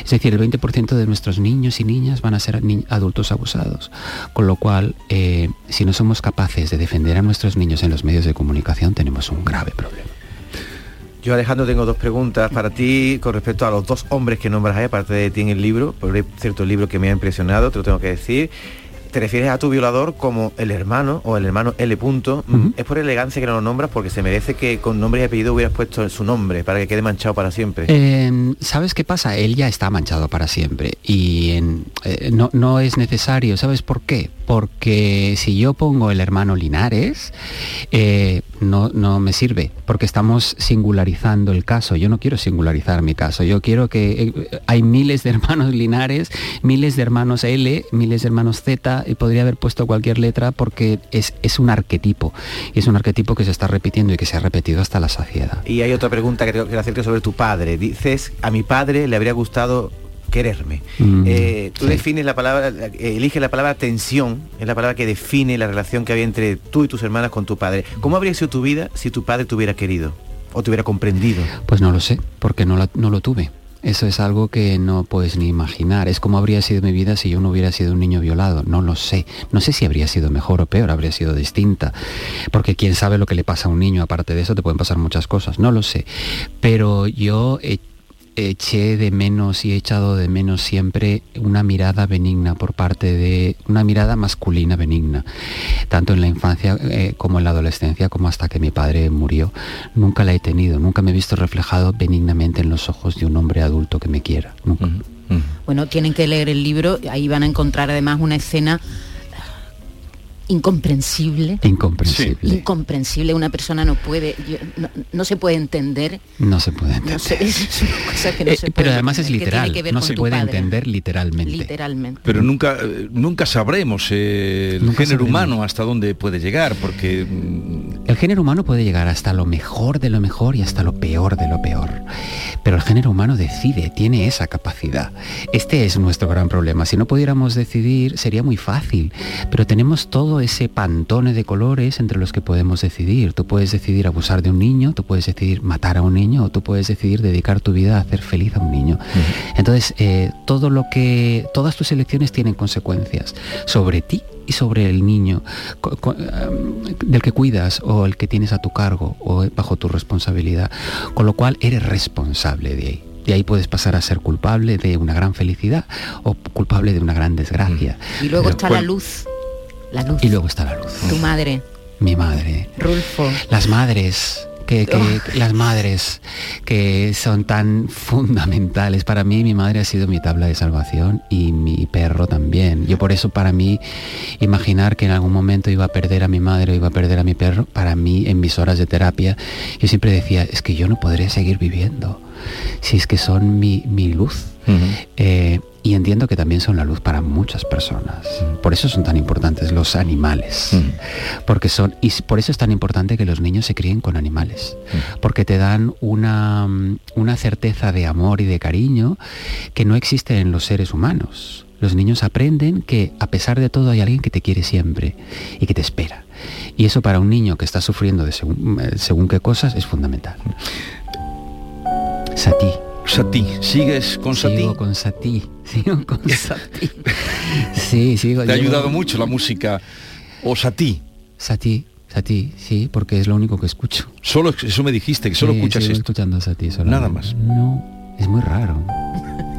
Es decir, el 20% de nuestros niños y niñas van a ser adultos abusados. Con lo cual, si no somos capaces de defender a nuestros niños en los medios de comunicación, tenemos un grave problema. Yo, Alejandro, tengo dos preguntas para ti con respecto a los dos hombres que nombras ahí, aparte de ti en el libro, por cierto, el libro que me ha impresionado, te lo tengo que decir. te refieres a tu violador como el hermano o el hermano L. Punto. Es por elegancia que no lo nombras porque se merece que con nombre y apellido hubieras puesto su nombre para que quede manchado para siempre. Eh, ¿Sabes qué pasa? Él ya está manchado para siempre y en- eh, no, no es necesario. ¿Sabes por qué? Porque si yo pongo el hermano Linares, eh, no, no me sirve, porque estamos singularizando el caso. Yo no quiero singularizar mi caso. Yo quiero que eh, hay miles de hermanos Linares, miles de hermanos L, miles de hermanos Z, y podría haber puesto cualquier letra porque es, es un arquetipo. Y es un arquetipo que se está repitiendo y que se ha repetido hasta la saciedad. Y hay otra pregunta que que hacerte sobre tu padre. Dices, a mi padre le habría gustado quererme. Mm, Eh, tú sí. defines la palabra, eh, eliges la palabra tensión, es la palabra que define la relación que había entre tú y tus hermanas con tu padre. ¿Cómo habría sido tu vida si tu padre te hubiera querido o te hubiera comprendido? Pues no lo sé, porque no, la- no lo tuve. Eso es algo que no puedes ni imaginar. Es como habría sido mi vida si yo no hubiera sido un niño violado. No lo sé. No sé si habría sido mejor o peor, habría sido distinta. Porque quién sabe lo que le pasa a un niño. Aparte de eso, te pueden pasar muchas cosas. No lo sé. Pero yo e- eché de menos y he echado de menos siempre una mirada benigna por parte de una mirada masculina benigna tanto en la infancia eh, como en la adolescencia como hasta que mi padre murió nunca la he tenido nunca me he visto reflejado benignamente en los ojos de un hombre adulto que me quiera nunca. Bueno, tienen que leer el libro, ahí van a encontrar además una escena incomprensible. incomprensible Incomprensible, una persona no puede, yo- no, no se puede entender. no se puede entender No sé, es una cosa que no Eh, se puede pero además es entender, literal que no se puede padre. entender literalmente Literalmente. Pero nunca, eh, nunca sabremos eh, el Nunca género sabremos. humano hasta dónde puede llegar, porque mm, El género humano puede llegar hasta lo mejor de lo mejor y hasta lo peor de lo peor. Pero el género humano decide, tiene esa capacidad. Este es nuestro gran problema. Si no pudiéramos decidir, sería muy fácil. Pero tenemos todo ese pantone de colores entre los que podemos decidir. Tú puedes decidir abusar de un niño, tú puedes decidir matar a un niño, o tú puedes decidir dedicar tu vida a hacer feliz a un niño. Entonces, eh, todo lo que. todas tus elecciones tienen consecuencias sobre ti y sobre el niño am, del que cuidas o el que tienes a tu cargo o bajo tu responsabilidad. Con lo cual eres responsable de ahí. De ahí puedes pasar a ser culpable de una gran felicidad o culpable de una gran desgracia. Y luego Pero, está la luz. La luz. Y luego está la luz. Tu madre, Mi madre. Rulfo. Las madres. Que, las madres que son tan fundamentales. Para mí mi madre ha sido mi tabla de salvación y mi perro también. Yo por eso para mí imaginar que en algún momento iba a perder a mi madre o iba a perder a mi perro para mí en mis horas de terapia yo siempre decía es que yo no podré seguir viviendo. Si es que son mi, mi luz eh, y entiendo que también son la luz para muchas personas. Por eso son tan importantes los animales. Porque son, y por eso es tan importante que los niños se críen con animales. Porque te dan una, mm, una certeza de amor y de cariño que no existe en los seres humanos. Los niños aprenden que a pesar de todo hay alguien que te quiere siempre y que te espera. Y eso para un niño que está sufriendo de según, eh, según qué cosas es fundamental. Sati. Sati, ¿sigues con Sati? Sigo con Sati, sigo con Sati. Sí, sigo. Te ha ayudado mucho la música o Sati. Sati, Sati, sí, porque es lo único que escucho. Solo eso me dijiste, que solo Sí, escuchas sigo esto. escuchando Sati solo. Nada más. No, es muy raro.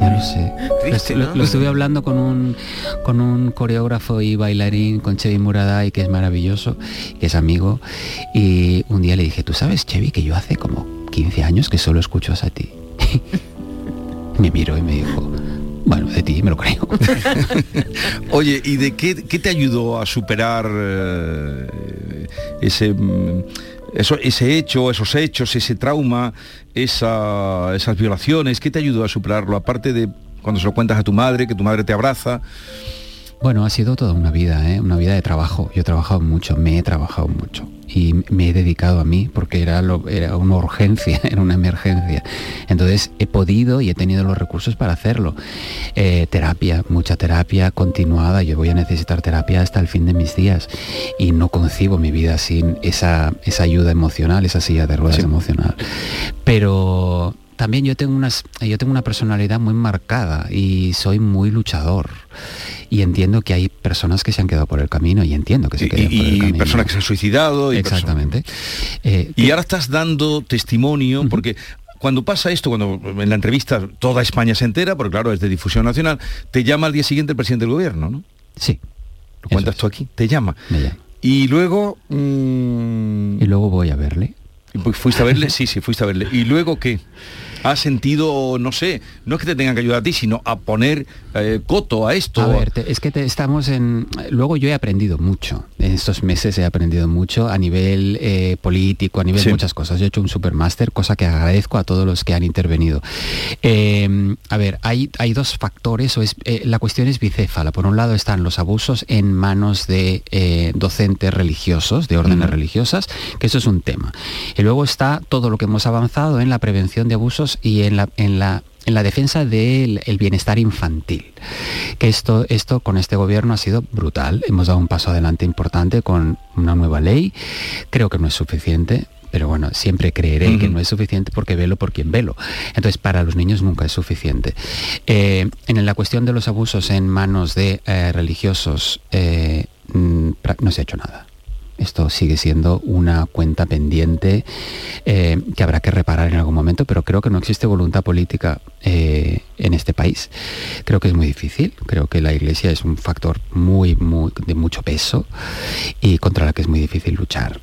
Ya lo sé. Triste, lo, ¿no? lo estuve hablando con un, con un coreógrafo y bailarín, con Chevy Muraday, que es maravilloso, que es amigo. Y un día le dije, ¿tú sabes, Chevy, que yo hace como 15 años que solo escucho a Me miró y me dijo, bueno, de ti me lo creo. Oye, ¿y de qué, qué te ayudó a superar eh, ese, mm, eso, ese hecho, esos hechos, ese trauma, esa- esas violaciones? ¿Qué te ayudó a superarlo? Aparte de cuando se lo cuentas a tu madre, que tu madre te abraza. Bueno, ha sido toda una vida, ¿eh? una vida de trabajo. Yo he trabajado mucho, me he trabajado mucho y me he dedicado a mí porque era, lo- era una urgencia, era una emergencia. Entonces he podido y he tenido los recursos para hacerlo. Eh, terapia, mucha terapia continuada. Yo voy a necesitar terapia hasta el fin de mis días y no concibo mi vida sin esa, esa ayuda emocional, esa silla de ruedas emocional. Pero también yo tengo unas yo tengo una personalidad muy marcada y soy muy luchador y entiendo que hay personas que se han quedado por el camino y entiendo que se Y, quedan por el y camino personas que se han suicidado. Y exactamente Eh, Y ahora estás dando testimonio, porque cuando pasa esto, cuando en la entrevista toda España se entera, porque claro, es de difusión nacional, te llama al día siguiente el presidente del gobierno, ¿no? Sí. Lo cuentas tú aquí, te llama. Me llama. Y luego... mm, Y luego voy a verle. fuiste a verle, sí, sí, fuiste a verle. ¿Y luego qué? ¿Has sentido, no sé, no es que te tengan que ayudar a ti, sino a poner eh, coto a esto? A ver, te- es que te- estamos en... Luego yo he aprendido mucho. En estos meses he aprendido mucho a nivel eh, político, a nivel Sí. muchas cosas. Yo he hecho un supermáster, cosa que agradezco a todos los que han intervenido. Eh, a ver, hay, hay dos factores, o es, eh, la cuestión es bicéfala. Por un lado están los abusos en manos de docentes religiosos, de órdenes religiosas, que eso es un tema. Y luego está todo lo que hemos avanzado en la prevención de abusos y en la, en la, en la defensa del el bienestar infantil. Que esto, esto con este gobierno ha sido brutal. Hemos dado un paso adelante importante con una nueva ley. Creo que no es suficiente. Pero bueno, siempre creeré que no es suficiente porque velo por quien velo. Entonces, para los niños nunca es suficiente. Eh, en la cuestión de los abusos en manos de eh, religiosos, eh, mm, no se ha hecho nada. Esto sigue siendo una cuenta pendiente eh, que habrá que reparar en algún momento, pero creo que no existe voluntad política eh, en este país. Creo que es muy difícil. Creo que la Iglesia es un factor muy, muy de mucho peso y contra la que es muy difícil luchar.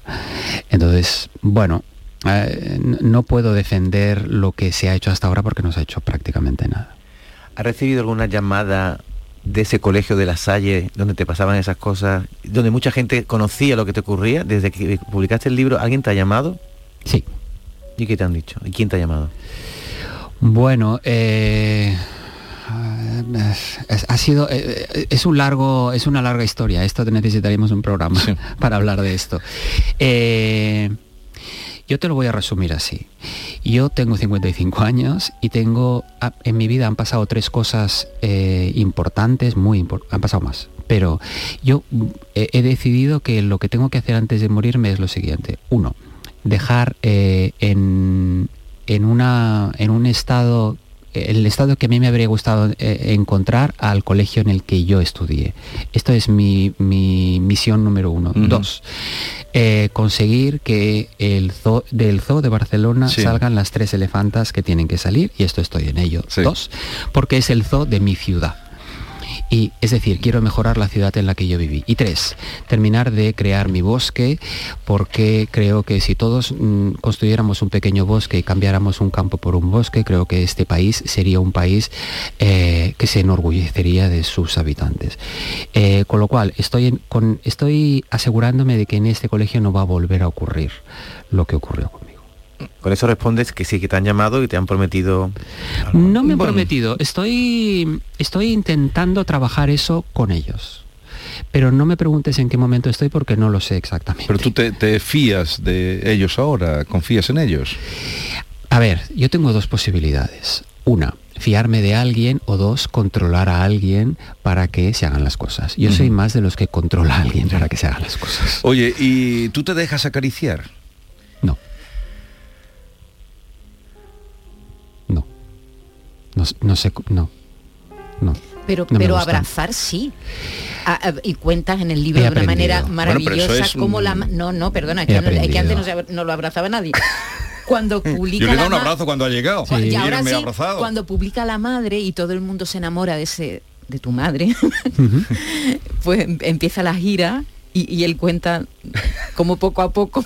Entonces, bueno, eh, no puedo defender lo que se ha hecho hasta ahora porque no se ha hecho prácticamente nada. ¿Has recibido alguna llamada de ese colegio de la Salle donde te pasaban esas cosas, donde mucha gente conocía lo que te ocurría? Desde que publicaste el libro, ¿alguien te ha llamado? Sí. ¿Y qué te han dicho? ¿Y quién te ha llamado? Bueno, eh, es, ha sido eh, es un largo es una larga historia. Esto necesitaríamos un programa para hablar de esto. Eh, yo te lo voy a resumir así. Yo tengo 55 años y tengo ah, en mi vida han pasado tres cosas eh, importantes, muy importantes, han pasado más. Pero yo he, he decidido que lo que tengo que hacer antes de morirme es lo siguiente. Uno, dejar eh, en, en, una, en un estado, el estado que a mí me habría gustado eh, encontrar al colegio en el que yo estudié. Esto es mi, mi misión número uno. Dos, eh, conseguir que el zoo, del zoo de Barcelona Sí. salgan las tres elefantas que tienen que salir, y esto estoy en ello. Sí. Dos, porque es el zoo de mi ciudad. Y es decir, quiero mejorar la ciudad en la que yo viví. Y tres, terminar de crear mi bosque, porque creo que si todos mm, construyéramos un pequeño bosque y cambiáramos un campo por un bosque, creo que este país sería un país eh, que se enorgullecería de sus habitantes. Eh, con lo cual, estoy, con, estoy asegurándome de que en este colegio no va a volver a ocurrir lo que ocurrió conmigo. Con eso respondes que sí, que te han llamado y te han prometido... No me han Bueno. prometido, estoy, estoy intentando trabajar eso con ellos. Pero no me preguntes en qué momento estoy porque no lo sé exactamente. Pero tú te, te fías de ellos ahora, confías en ellos. A ver, yo tengo dos posibilidades. Una, fiarme de alguien o dos, controlar a alguien para que se hagan las cosas. Yo soy más de los que controla a alguien para que se hagan las cosas. Oye, ¿y tú te dejas acariciar? No, no sé, no. No. Pero, No pero abrazar sí. A- a- y cuentas en el libro de una manera Bueno, maravillosa es como un- la... No, no, perdona, es que, no- es que antes no, se no lo abrazaba nadie. Cuando publica Yo le un abrazo cuando ha llegado. y ahora sí, cuando publica la madre y todo el mundo se enamora de ese de tu madre, pues em- empieza la gira y, y él cuenta como poco a poco.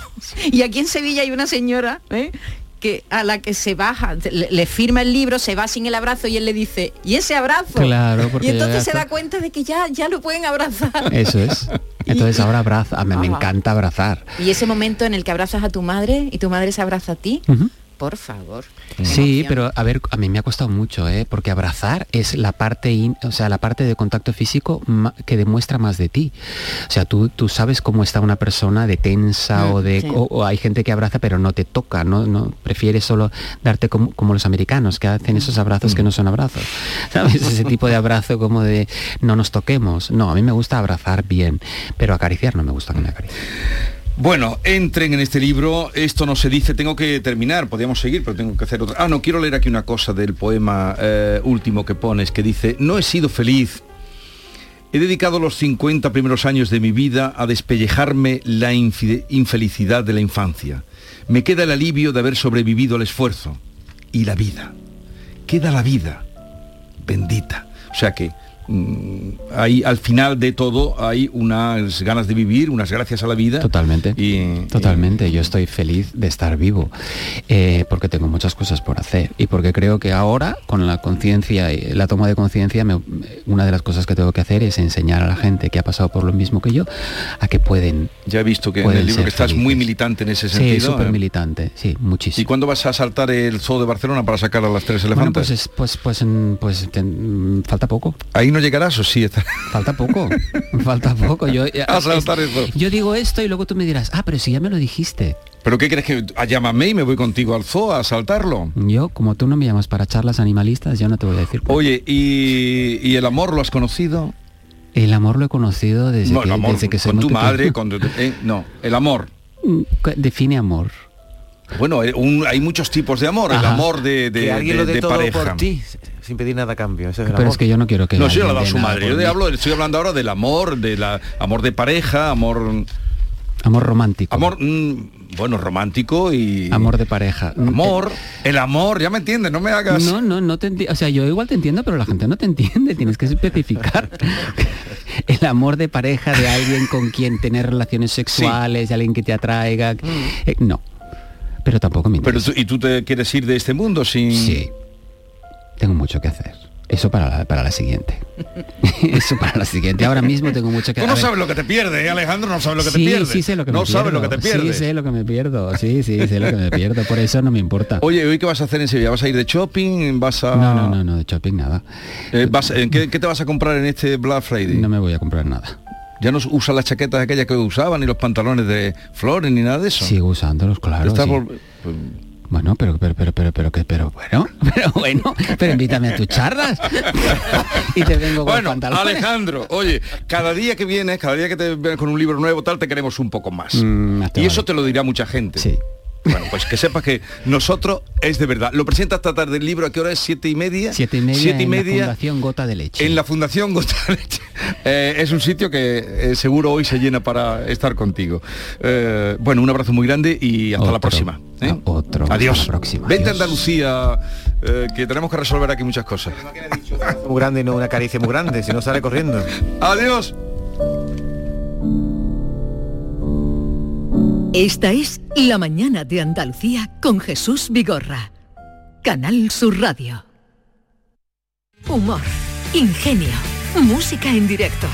Y aquí en Sevilla hay una señora ¿eh? Que a la que se baja, le, le firma el libro, se va sin el abrazo y él le dice, ¿y ese abrazo? Claro, porque y entonces se da cuenta de que ya, ya lo pueden abrazar. Eso es. Entonces ahora abraza, me Ah. encanta abrazar. Y ese momento en el que abrazas a tu madre y tu madre se abraza a ti. Por favor. Sí, pero a ver, a mí me ha costado mucho, ¿eh? porque abrazar es la parte, in- o sea, la parte de contacto físico que demuestra más de ti. O sea, tú, tú sabes cómo está una persona de tensa Mm, o de, sí. o, o hay gente que abraza pero no te toca, no, no prefiere solo darte como, como los americanos que hacen esos abrazos que no son abrazos, ¿sabes? Ese tipo de abrazo como de no nos toquemos. No, a mí me gusta abrazar bien, pero acariciar no me gusta que me acaricien. Bueno, entren en este libro, esto no se dice, tengo que terminar, podríamos seguir, pero tengo que hacer otra. Ah, no, quiero leer aquí una cosa del poema eh, último que pones, que dice, no he sido feliz. He dedicado los 50 primeros años de mi vida a despellejarme la infelicidad de la infancia. Me queda el alivio de haber sobrevivido al esfuerzo. Y la vida. Queda la vida. Bendita. O sea que hay al final de todo hay unas ganas de vivir, unas gracias a la vida. Totalmente. Y, Totalmente. Yo estoy feliz de estar vivo eh, porque tengo muchas cosas por hacer y porque creo que ahora con la conciencia y la toma de conciencia una de las cosas que tengo que hacer es enseñar a la gente que ha pasado por lo mismo que yo a que pueden. Ya he visto que en el libro que estás felices. muy militante en ese Sí, sentido. súper ¿eh? militante, sí, muchísimo. ¿Y cuándo vas a saltar el zoo de Barcelona para sacar a las tres Bueno, elefantes? pues, es- pues, pues, mm, pues ten- falta poco. Ahí no llegarás o sí. está- Falta poco. falta poco. Yo, A saltar eso. yo digo esto y luego tú me dirás, ah, pero si ya me lo dijiste. ¿Pero qué crees que ah, llámame y me voy contigo al zoo a saltarlo? Yo, como tú no me llamas para charlas animalistas, yo no te voy a decir. Oye, ¿y, y el amor lo has conocido? El amor lo he conocido desde, no, que, amor desde que soy con tu madre, con tu- eh, no, el amor. Mm, ¿qué Define amor. Bueno, eh, un- hay muchos tipos de amor. El amor de, de, que alguien de- lo de todo pareja. por ti, sin pedir nada a cambio. Ese es el Pero amor. es que yo no quiero que No, lo ha alguien dado su madre. Yo hablo, estoy hablando ahora del amor, de la amor de pareja, amor, Amor romántico. amor, mm, bueno, romántico y Amor de pareja. Mm, amor, el amor, ya me entiendes, no me hagas. No, no, no te enti- O sea, yo igual te entiendo, pero la gente no te entiende. Tienes que especificar. El amor de pareja de alguien con quien tener relaciones sexuales, de alguien que te atraiga. eh, no. Pero tampoco me Pero interesa. y tú te quieres ir de este mundo sin. Sí. Tengo mucho que hacer. Eso para la, para la siguiente. Eso para la siguiente. Ahora mismo tengo mucho que Tú no sabes lo que te pierdes, ¿eh, Alejandro, no sabes lo que sí, te pierdes. Sí, sé lo que no me sabes lo que pierdo. te pierdes. Sí, sé lo que me pierdo. Sí, sí, sé lo que me pierdo. Por eso no me importa. Oye, ¿hoy qué vas a hacer en Sevilla? ¿Vas a ir de shopping? ¿Vas a...? No, no, no, no, de shopping nada. Eh, vas- ¿en qué, qué te vas a comprar en este Black Friday? No me voy a comprar nada. ¿Ya no usas las chaquetas aquellas que usaban, ni los pantalones de flores, ni nada de eso? Sigo usándolos, claro. Sí. pues, Bueno, pero, pero, pero, pero, pero, que, pero, bueno, pero bueno, pero invítame a tus charlas. y te vengo con Bueno, pantalones. Alejandro, oye, cada día que vienes, cada día que te vienes con un libro nuevo, tal, te queremos un poco más. Mm, y vale. eso te lo dirá mucha gente. Sí. Bueno, pues que sepas que nosotros es de verdad. Lo presenta esta tarde el libro, ¿a qué hora es? ¿Siete y media? Siete y media Siete y en media. la Fundación Gota de Leche. En la Fundación Gota de Leche. Eh, es un sitio que eh, seguro hoy se llena para estar contigo. Eh, bueno, un abrazo muy grande y hasta la próxima. ¿eh? Otro. Adiós. Hasta la próxima. Vente a. Andalucía, eh, que tenemos que resolver aquí muchas cosas. Muy grande y no una caricia muy grande, si no sale corriendo. Adiós. Esta es La mañana de Andalucía con Jesús Vigorra. Canal Sur Radio. Humor, ingenio, música en directo,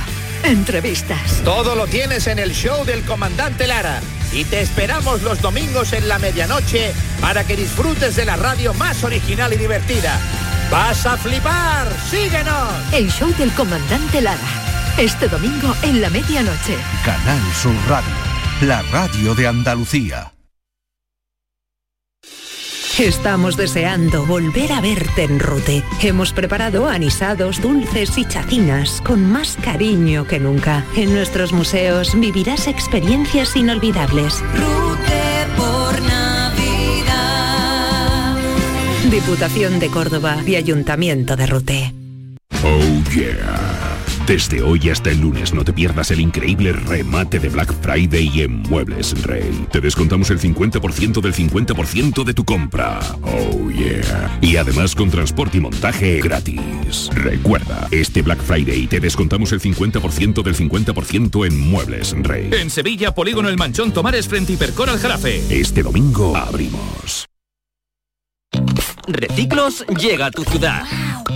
entrevistas. Todo lo tienes en el show del comandante Lara. Y te esperamos los domingos en la medianoche para que disfrutes de la radio más original y divertida. ¡Vas a flipar! ¡Síguenos! El show del comandante Lara. Este domingo en la medianoche. Canal Sur Radio, la radio de Andalucía. Estamos deseando volver a verte en Rute. Hemos preparado anisados, dulces y chacinas con más cariño que nunca. En nuestros museos vivirás experiencias inolvidables. Rute por Navidad. Diputación de Córdoba y Ayuntamiento de Rute. Oh yeah. Desde hoy hasta el lunes no te pierdas el increíble remate de Black Friday en Muebles Rey. Te descontamos el 50% del 50% de tu compra. Oh yeah. Y además con transporte y montaje gratis. Recuerda, este Black Friday te descontamos el 50% del 50% en Muebles Rey. En Sevilla, Polígono El Manchón Tomares frente a Hipercor al Jarafe. Este domingo abrimos. Reciclos llega a tu ciudad.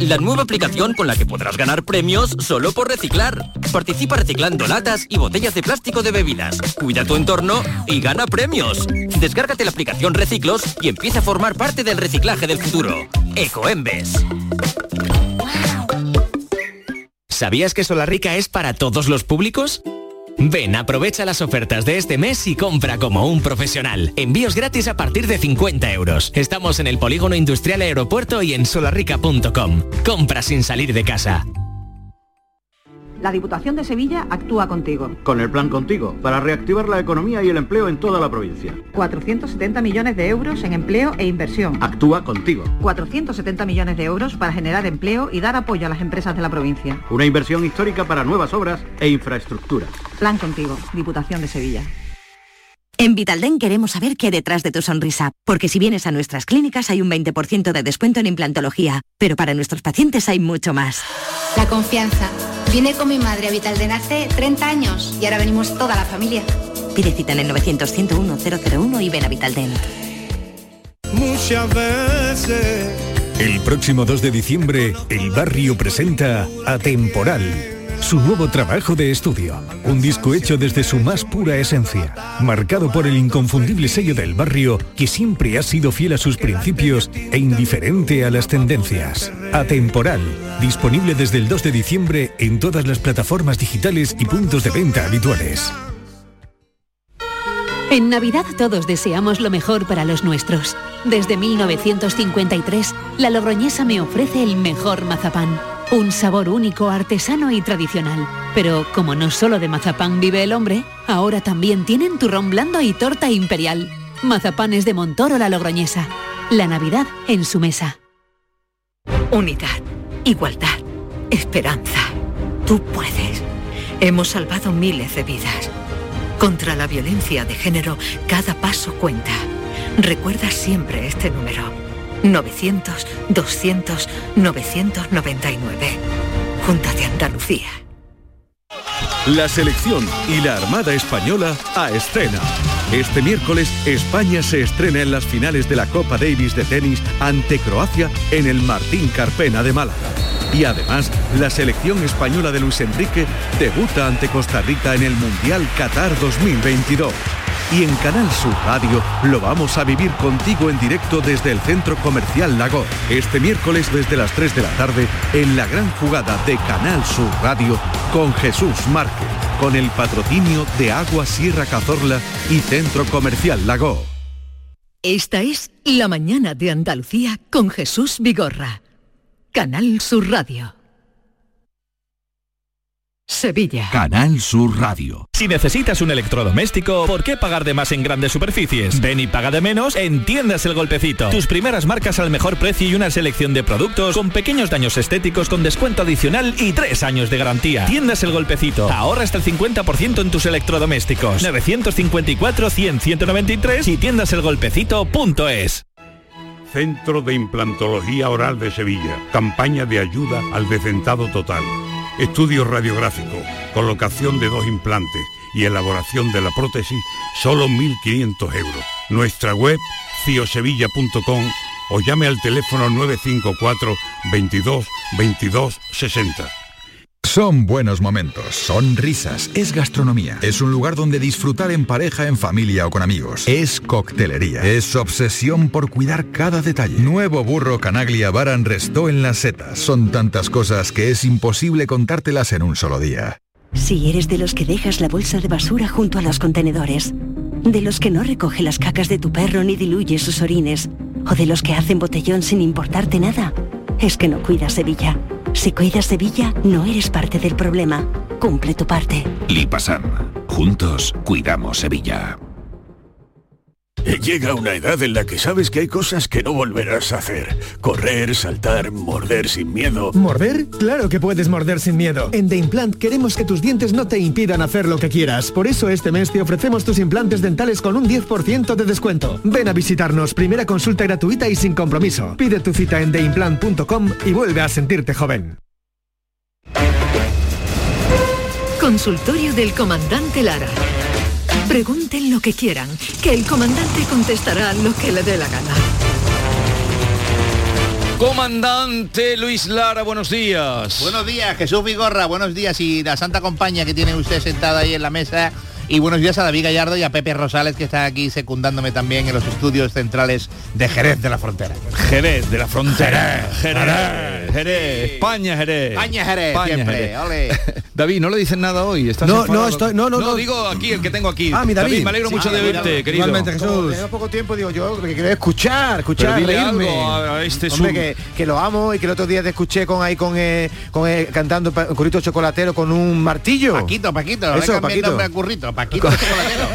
La nueva aplicación con la que podrás ganar premios solo por reciclar. Participa reciclando latas y botellas de plástico de bebidas. Cuida tu entorno y gana premios. Descárgate la aplicación Reciclos y empieza a formar parte del reciclaje del futuro. Ecoembes. ¿Sabías que Solarrica es para todos los públicos? Ven, aprovecha las ofertas de este mes y compra como un profesional. Envíos gratis a partir de 50 euros. Estamos en el Polígono Industrial Aeropuerto y en solarrica.com. Compra sin salir de casa. La Diputación de Sevilla actúa contigo. Con el plan Contigo, para reactivar la economía y el empleo en toda la provincia. 470 millones de euros en empleo e inversión. Actúa contigo. 470 millones de euros para generar empleo y dar apoyo a las empresas de la provincia. Una inversión histórica para nuevas obras e infraestructura. Plan contigo, Diputación de Sevilla. En Vitalden queremos saber qué hay detrás de tu sonrisa, porque si vienes a nuestras clínicas hay un 20% de descuento en implantología, pero para nuestros pacientes hay mucho más. La confianza. Vine con mi madre a Vitalden hace 30 años y ahora venimos toda la familia. Pide cita en el 900 101 001 y ven a Vitaldent. Muchas veces. El próximo 2 de diciembre, el barrio presenta Atemporal, su nuevo trabajo de estudio. Un disco hecho desde su más pura esencia, marcado por el inconfundible sello del barrio que siempre ha sido fiel a sus principios e indiferente a las tendencias. Atemporal, disponible desde el 2 de diciembre en todas las plataformas digitales y puntos de venta habituales. En Navidad todos deseamos lo mejor para los nuestros. Desde 1953, la Logroñesa me ofrece el mejor mazapán. Un sabor único, artesano y tradicional. Pero como no solo de mazapán vive el hombre, ahora también tienen turrón blando y torta imperial. Mazapanes de Montoro la Logroñesa. La Navidad en su mesa. Unidad, igualdad, esperanza. Tú puedes. Hemos salvado miles de vidas. Contra la violencia de género, cada paso cuenta. Recuerda siempre este número. 900-200-999. Junta de Andalucía. La selección y la Armada Española a escena. Este miércoles España se estrena en las finales de la Copa Davis de tenis ante Croacia en el Martín Carpena de Málaga. Y además, la selección española de Luis Enrique debuta ante Costa Rica en el Mundial Qatar 2022. Y en Canal Sur Radio lo vamos a vivir contigo en directo desde el Centro Comercial Lago. Este miércoles desde las 3 de la tarde en la gran jugada de Canal Sur Radio con Jesús Márquez, con el patrocinio de Agua Sierra Cazorla y Centro Comercial Lago. Esta es La Mañana de Andalucía con Jesús Vigorra. Canal Sur Radio. Sevilla. Canal Sur Radio. Si necesitas un electrodoméstico, ¿por qué pagar de más en grandes superficies? Ven y paga de menos en Tiendas El Golpecito. Tus primeras marcas al mejor precio y una selección de productos con pequeños daños estéticos con descuento adicional y tres años de garantía. Tiendas El Golpecito. Ahorra hasta el 50% en tus electrodomésticos. 954-100-193 y tiendaselgolpecito.es. Centro de Implantología Oral de Sevilla. Campaña de ayuda al decentado total. Estudio radiográfico, colocación de dos implantes y elaboración de la prótesis, solo 1.500 euros. Nuestra web, ciosevilla.com o llame al teléfono 954 22 22 60. Son buenos momentos, son risas, es gastronomía, es un lugar donde disfrutar en pareja, en familia o con amigos, es coctelería, es obsesión por cuidar cada detalle. Nuevo burro Canaglia Baran Restó en las setas. Son tantas cosas que es imposible contártelas en un solo día. Si eres de los que dejas la bolsa de basura junto a los contenedores, de los que no recoge las cacas de tu perro ni diluye sus orines, o de los que hacen botellón sin importarte nada, es que no cuidas Sevilla. Si cuidas Sevilla, no eres parte del problema. Cumple tu parte. Lipasan. Juntos cuidamos Sevilla. Llega una edad en la que sabes que hay cosas que no volverás a hacer. Correr, saltar, morder sin miedo. ¿Morder? Claro que puedes morder sin miedo. En The Implant queremos que tus dientes no te impidan hacer lo que quieras. Por eso este mes te ofrecemos tus implantes dentales con un 10% de descuento. Ven a visitarnos, primera consulta gratuita y sin compromiso. Pide tu cita en theimplant.com y vuelve a sentirte joven. Consultorio del Comandante Lara. Pregunten lo que quieran, que el comandante contestará lo que le dé la gana. Comandante Luis Lara, buenos días. Buenos días, Jesús Vigorra, buenos días y la santa compañía que tiene usted sentada ahí en la mesa. Y buenos días a David Gallardo y a Pepe Rosales que está aquí secundándome también en los estudios centrales de Jerez de la Frontera. Jerez de la Frontera. Jerez, Jerez, España, Jerez. España, Jerez, España, siempre, Jerez. ole. David, ¿no le dicen nada hoy? ¿Estás No, no, estoy- no, no, no. digo aquí, el que tengo aquí. Ah, mi David. me alegro Sí, mucho ah, de David, verte, querido. Igualmente, Jesús. Tengo poco tiempo, digo yo, lo que quiero es escuchar, escuchar, Pero dile reírme. algo a- este Hombre, que, que lo amo y que el otro día te escuché con ahí con, eh, con eh, cantando currito chocolatero con un martillo. Paquito, Paquito, le Eso, cambié el Paquito. nombre a Currito, Paquito Chocolatero.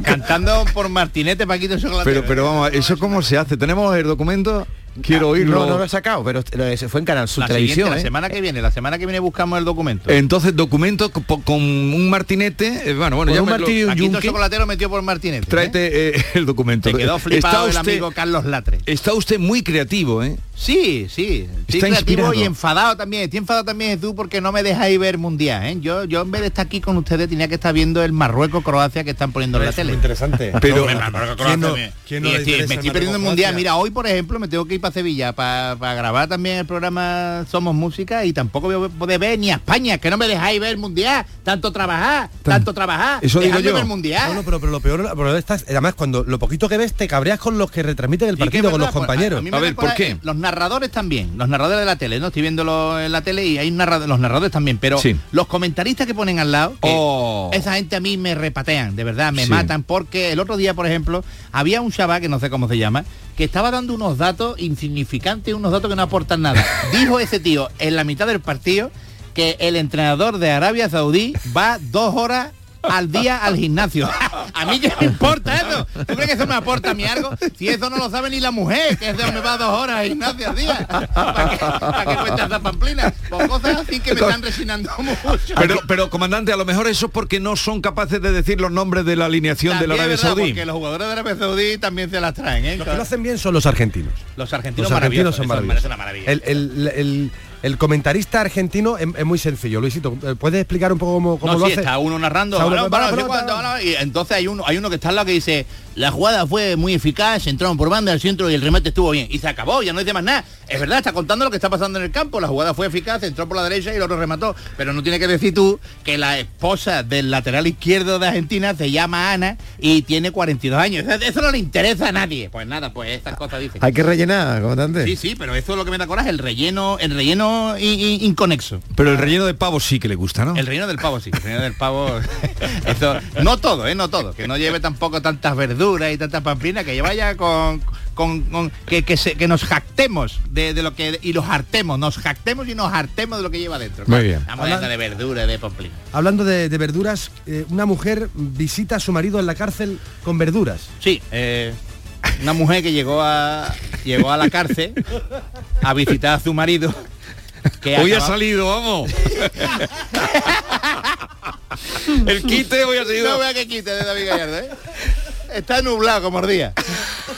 Cantando por Martinete, Paquito Chocolatero. Pero, pero vamos, ¿eso cómo se hace? ¿Tenemos el documento? Quiero oírlo. No, no lo he sacado, pero se fue en Canal Sur la Televisión. la ¿eh? semana que viene, la semana que viene buscamos el documento. Entonces, documento co- con, un martinete. eh, bueno, bueno, ya un me lo- martillo y un Chocolatero metió por Martinete. ¿eh? Tráete eh, el documento. Se quedó Está flipado el usted- amigo Carlos Latre. Está usted muy creativo, ¿eh? Sí, sí. Estoy Está creativo inspirado. y enfadado también. Estoy enfadado también tú porque no me dejáis ver mundial, ¿eh? Yo, yo en vez de estar aquí con ustedes tenía que estar viendo el Marruecos-Croacia que están poniendo en la tele. interesante. Pero- Hombre, Marruecos-Croacia ¿Quién no- también. quién no Y le estoy- interesa me estoy perdiendo el mundial. Mira, hoy por ejemplo me tengo que ir para Sevilla para grabar también el programa Somos Música y tampoco voy a poder ver ni a España, que no me dejáis ver el mundial. Tanto trabajar, tanto trabajar. Eso digo yo. ver mundial. No, no, pero, pero lo peor, lo peor está- además cuando lo poquito que ves te cabreas con los que retransmiten el partido, con los verdad, pues, compañeros. a me da coraje- Los narradores también, los narradores de la tele, ¿no? Estoy viéndolo en la tele y hay narradores, los narradores también, pero Sí. los comentaristas que ponen al lado, Oh. esa gente a mí me repatean, de verdad, me Sí. matan, porque el otro día, por ejemplo, había un chaval, que no sé cómo se llama, que estaba dando unos datos insignificantes, unos datos que no aportan nada. Dijo ese tío en la mitad del partido que el entrenador de Arabia Saudí va dos horas al día al gimnasio. a mí qué me importa eso. ¿Tú crees que eso me aporta a mí algo? Si eso no lo sabe ni la mujer, que es de donde va dos horas al gimnasio al día. ¿Para qué, para qué cuenta esa pamplina? Por cosas así que me están resinando mucho. Pero, pero comandante, a lo mejor eso es porque no son capaces de decir los nombres de la alineación de la Arabia verdad, Saudí. Porque los jugadores de Arabia Saudí también se las traen, ¿eh? Los que lo hacen bien son los argentinos. Los argentinos, Los argentinos maravillosos, son eso me maravillosos. parece una maravilla. El, el- el- el comentarista argentino es, es muy sencillo. Luisito, ¿puedes explicar un poco cómo, cómo no, lo sí, hace? está uno narrando, uno- para, para, para. y entonces hay uno, hay uno que está al lado que dice, la jugada fue muy eficaz, entraron por banda al centro y el remate estuvo bien. Y se acabó, ya no dice más nada. Es verdad, está contando lo que está pasando en el campo, la jugada fue eficaz, entró por la derecha y el otro remató. Pero no tiene que decir tú que la esposa del lateral izquierdo de Argentina se llama Ana y tiene 42 años. Eso- no le interesa a nadie. Pues nada, pues estas cosas dicen. Hay que rellenar, comandante. Sí, sí, pero eso es lo que me da coraje, el relleno, el relleno inconexo. Pero el relleno de pavo sí que le gusta, ¿no? El relleno del pavo, sí. El relleno del pavo. eso, no todo, ¿eh? No todo. Que no lleve tampoco tantas verduras y tantas pamplinas, que vaya con. con- con- que, que, se- que nos jactemos de, de lo que. y los hartemos, nos jactemos y nos hartemos de lo que lleva dentro. Muy bien. Estamos hablando de verdura, de pamplina. Hablando de, de verduras, eh, una mujer visita a su marido en la cárcel con verduras. Sí, eh, una mujer que llegó a. llegó a la cárcel a visitar a su marido. Que Hoy ha salido, vamos. el quite hoy ha sido. No vea que quite de David Gallardo, ¿eh? Está nublado como el día.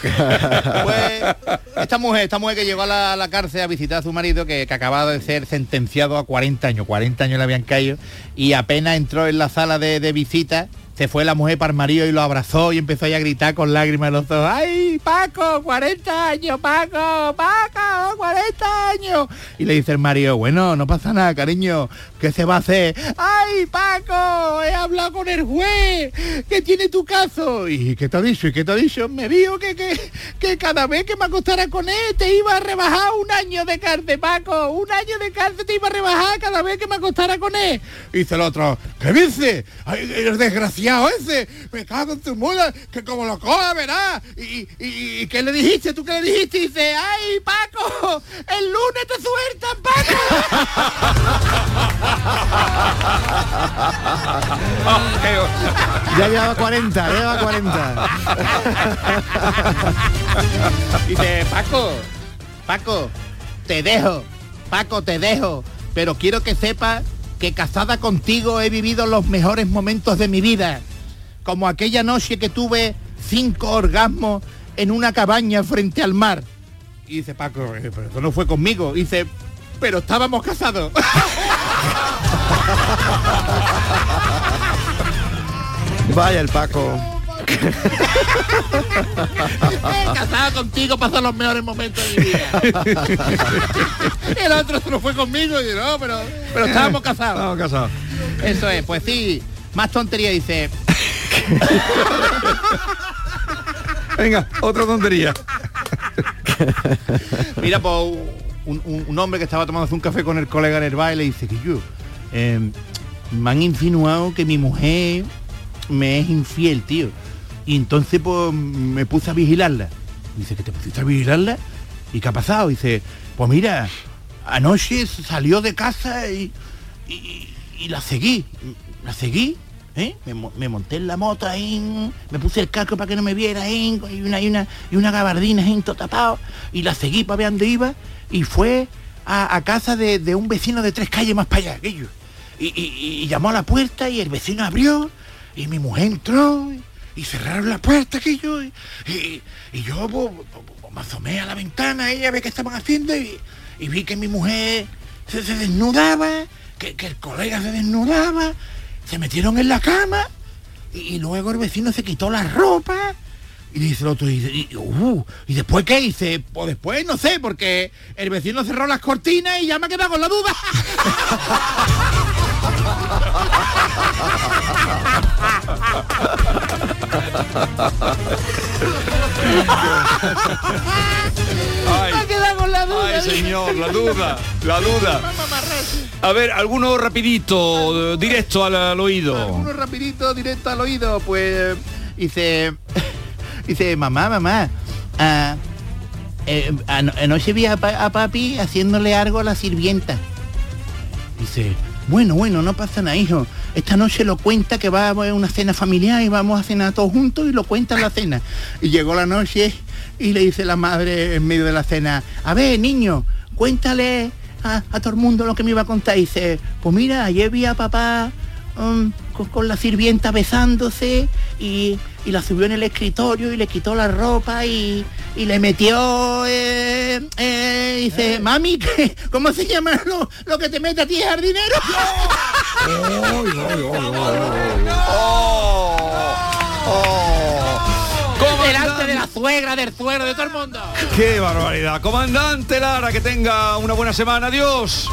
Pues, esta mujer, esta mujer que llegó a la, a la cárcel a visitar a su marido que, que acababa de ser sentenciado a 40 años, 40 años le habían caído, y apenas entró en la sala de, de visita, se fue la mujer para el marido y lo abrazó y empezó ahí a gritar con lágrimas en los ojos. ¡Ay, Paco, 40 años, Paco, Paco, 40 años! Y le dice el marido, bueno, no pasa nada, cariño, ¿qué se va a hacer? ¡Ay, Paco! He hablado con el juez que tiene tu caso. ¿Y qué te ha dicho? ¿Y qué te ha dicho? Me dijo que, que, que cada vez que me acostara con él te iba a rebajar un año de cárcel, Paco. Un año de cárcel te iba a rebajar cada vez que me acostara con él. Dice el otro, ¿qué dice? Ay, el desgraciado ese, me en tu mula, que como lo coja, verás. ¿Y, y, qué le dijiste? ¿Tú qué le dijiste? Dice, ¡ay, Paco! El lunes te sueltan, Paco. Ya lleva 40, ya lleva 40. Dice, Paco, Paco, te dejo, Paco, te dejo, pero quiero que sepas que casada contigo he vivido los mejores momentos de mi vida, como aquella noche que tuve cinco orgasmos en una cabaña frente al mar. Y dice Paco, "Eh, pero eso no fue conmigo. Y dice, pero estábamos casados. Vaya el Paco. Casado contigo pasó los mejores momentos de mi vida. El otro se lo fue conmigo y no, pero, pero estábamos casados. Estamos casados. Eso es, pues sí, más tontería dice. Venga, otra tontería. Mira, pues un, un- hombre que estaba tomando un café con el colega en el baile dice que yo eh, me han insinuado que mi mujer me es infiel, tío. Y entonces pues me puse a vigilarla. Dice que te pusiste a vigilarla. ¿Y qué ha pasado? Dice, pues mira, anoche salió de casa y- y la seguí. La seguí. ¿Eh? Me, mo- me monté en la moto ahí, me puse el casco para que no me viera ahí, y una, y una, y una gabardina ahí, todo tapado, y la seguí para ver dónde iba, y fue a, casa de, un vecino de tres calles más para allá, aquello. Y, llamó a la puerta y el vecino abrió, y mi mujer entró, y cerraron la puerta que yo y, yo pues, me asomé a la ventana ella ve qué estaban haciendo y, vi que mi mujer se, desnudaba que el colega se desnudaba se metieron en la cama y, luego el vecino se quitó la ropa y dice el otro uh, ¿y después qué hice pues después no sé porque el vecino cerró las cortinas y ya me quedado con la duda señor, la duda, la duda. A ver, alguno rapidito, eh, directo al, oído. Uno rapidito, directo al oído, pues dice, dice, mamá, mamá, ah, eh, ano- anoche vi a, a papi haciéndole algo a la sirvienta. Dice, bueno, bueno, no pasa nada, hijo. Esta noche lo cuenta que va a haber una cena familiar y vamos a cenar todos juntos y lo cuenta en la cena. Y llegó la noche y le dice la madre en medio de la cena, a ver, niño, cuéntale a, todo el mundo lo que me iba a contar. Y dice, pues mira, ayer vi a papá um, con la sirvienta besándose y, y la subió en el escritorio y le quitó la ropa y, y le metió, eh, eh, dice, mami, ¿qué- ¿cómo se llama lo, lo que te mete a ti jardinero? Delante de la suegra, del suegro, de todo el mundo. ¡Qué barbaridad! Comandante Lara, que tenga una buena semana. Adiós.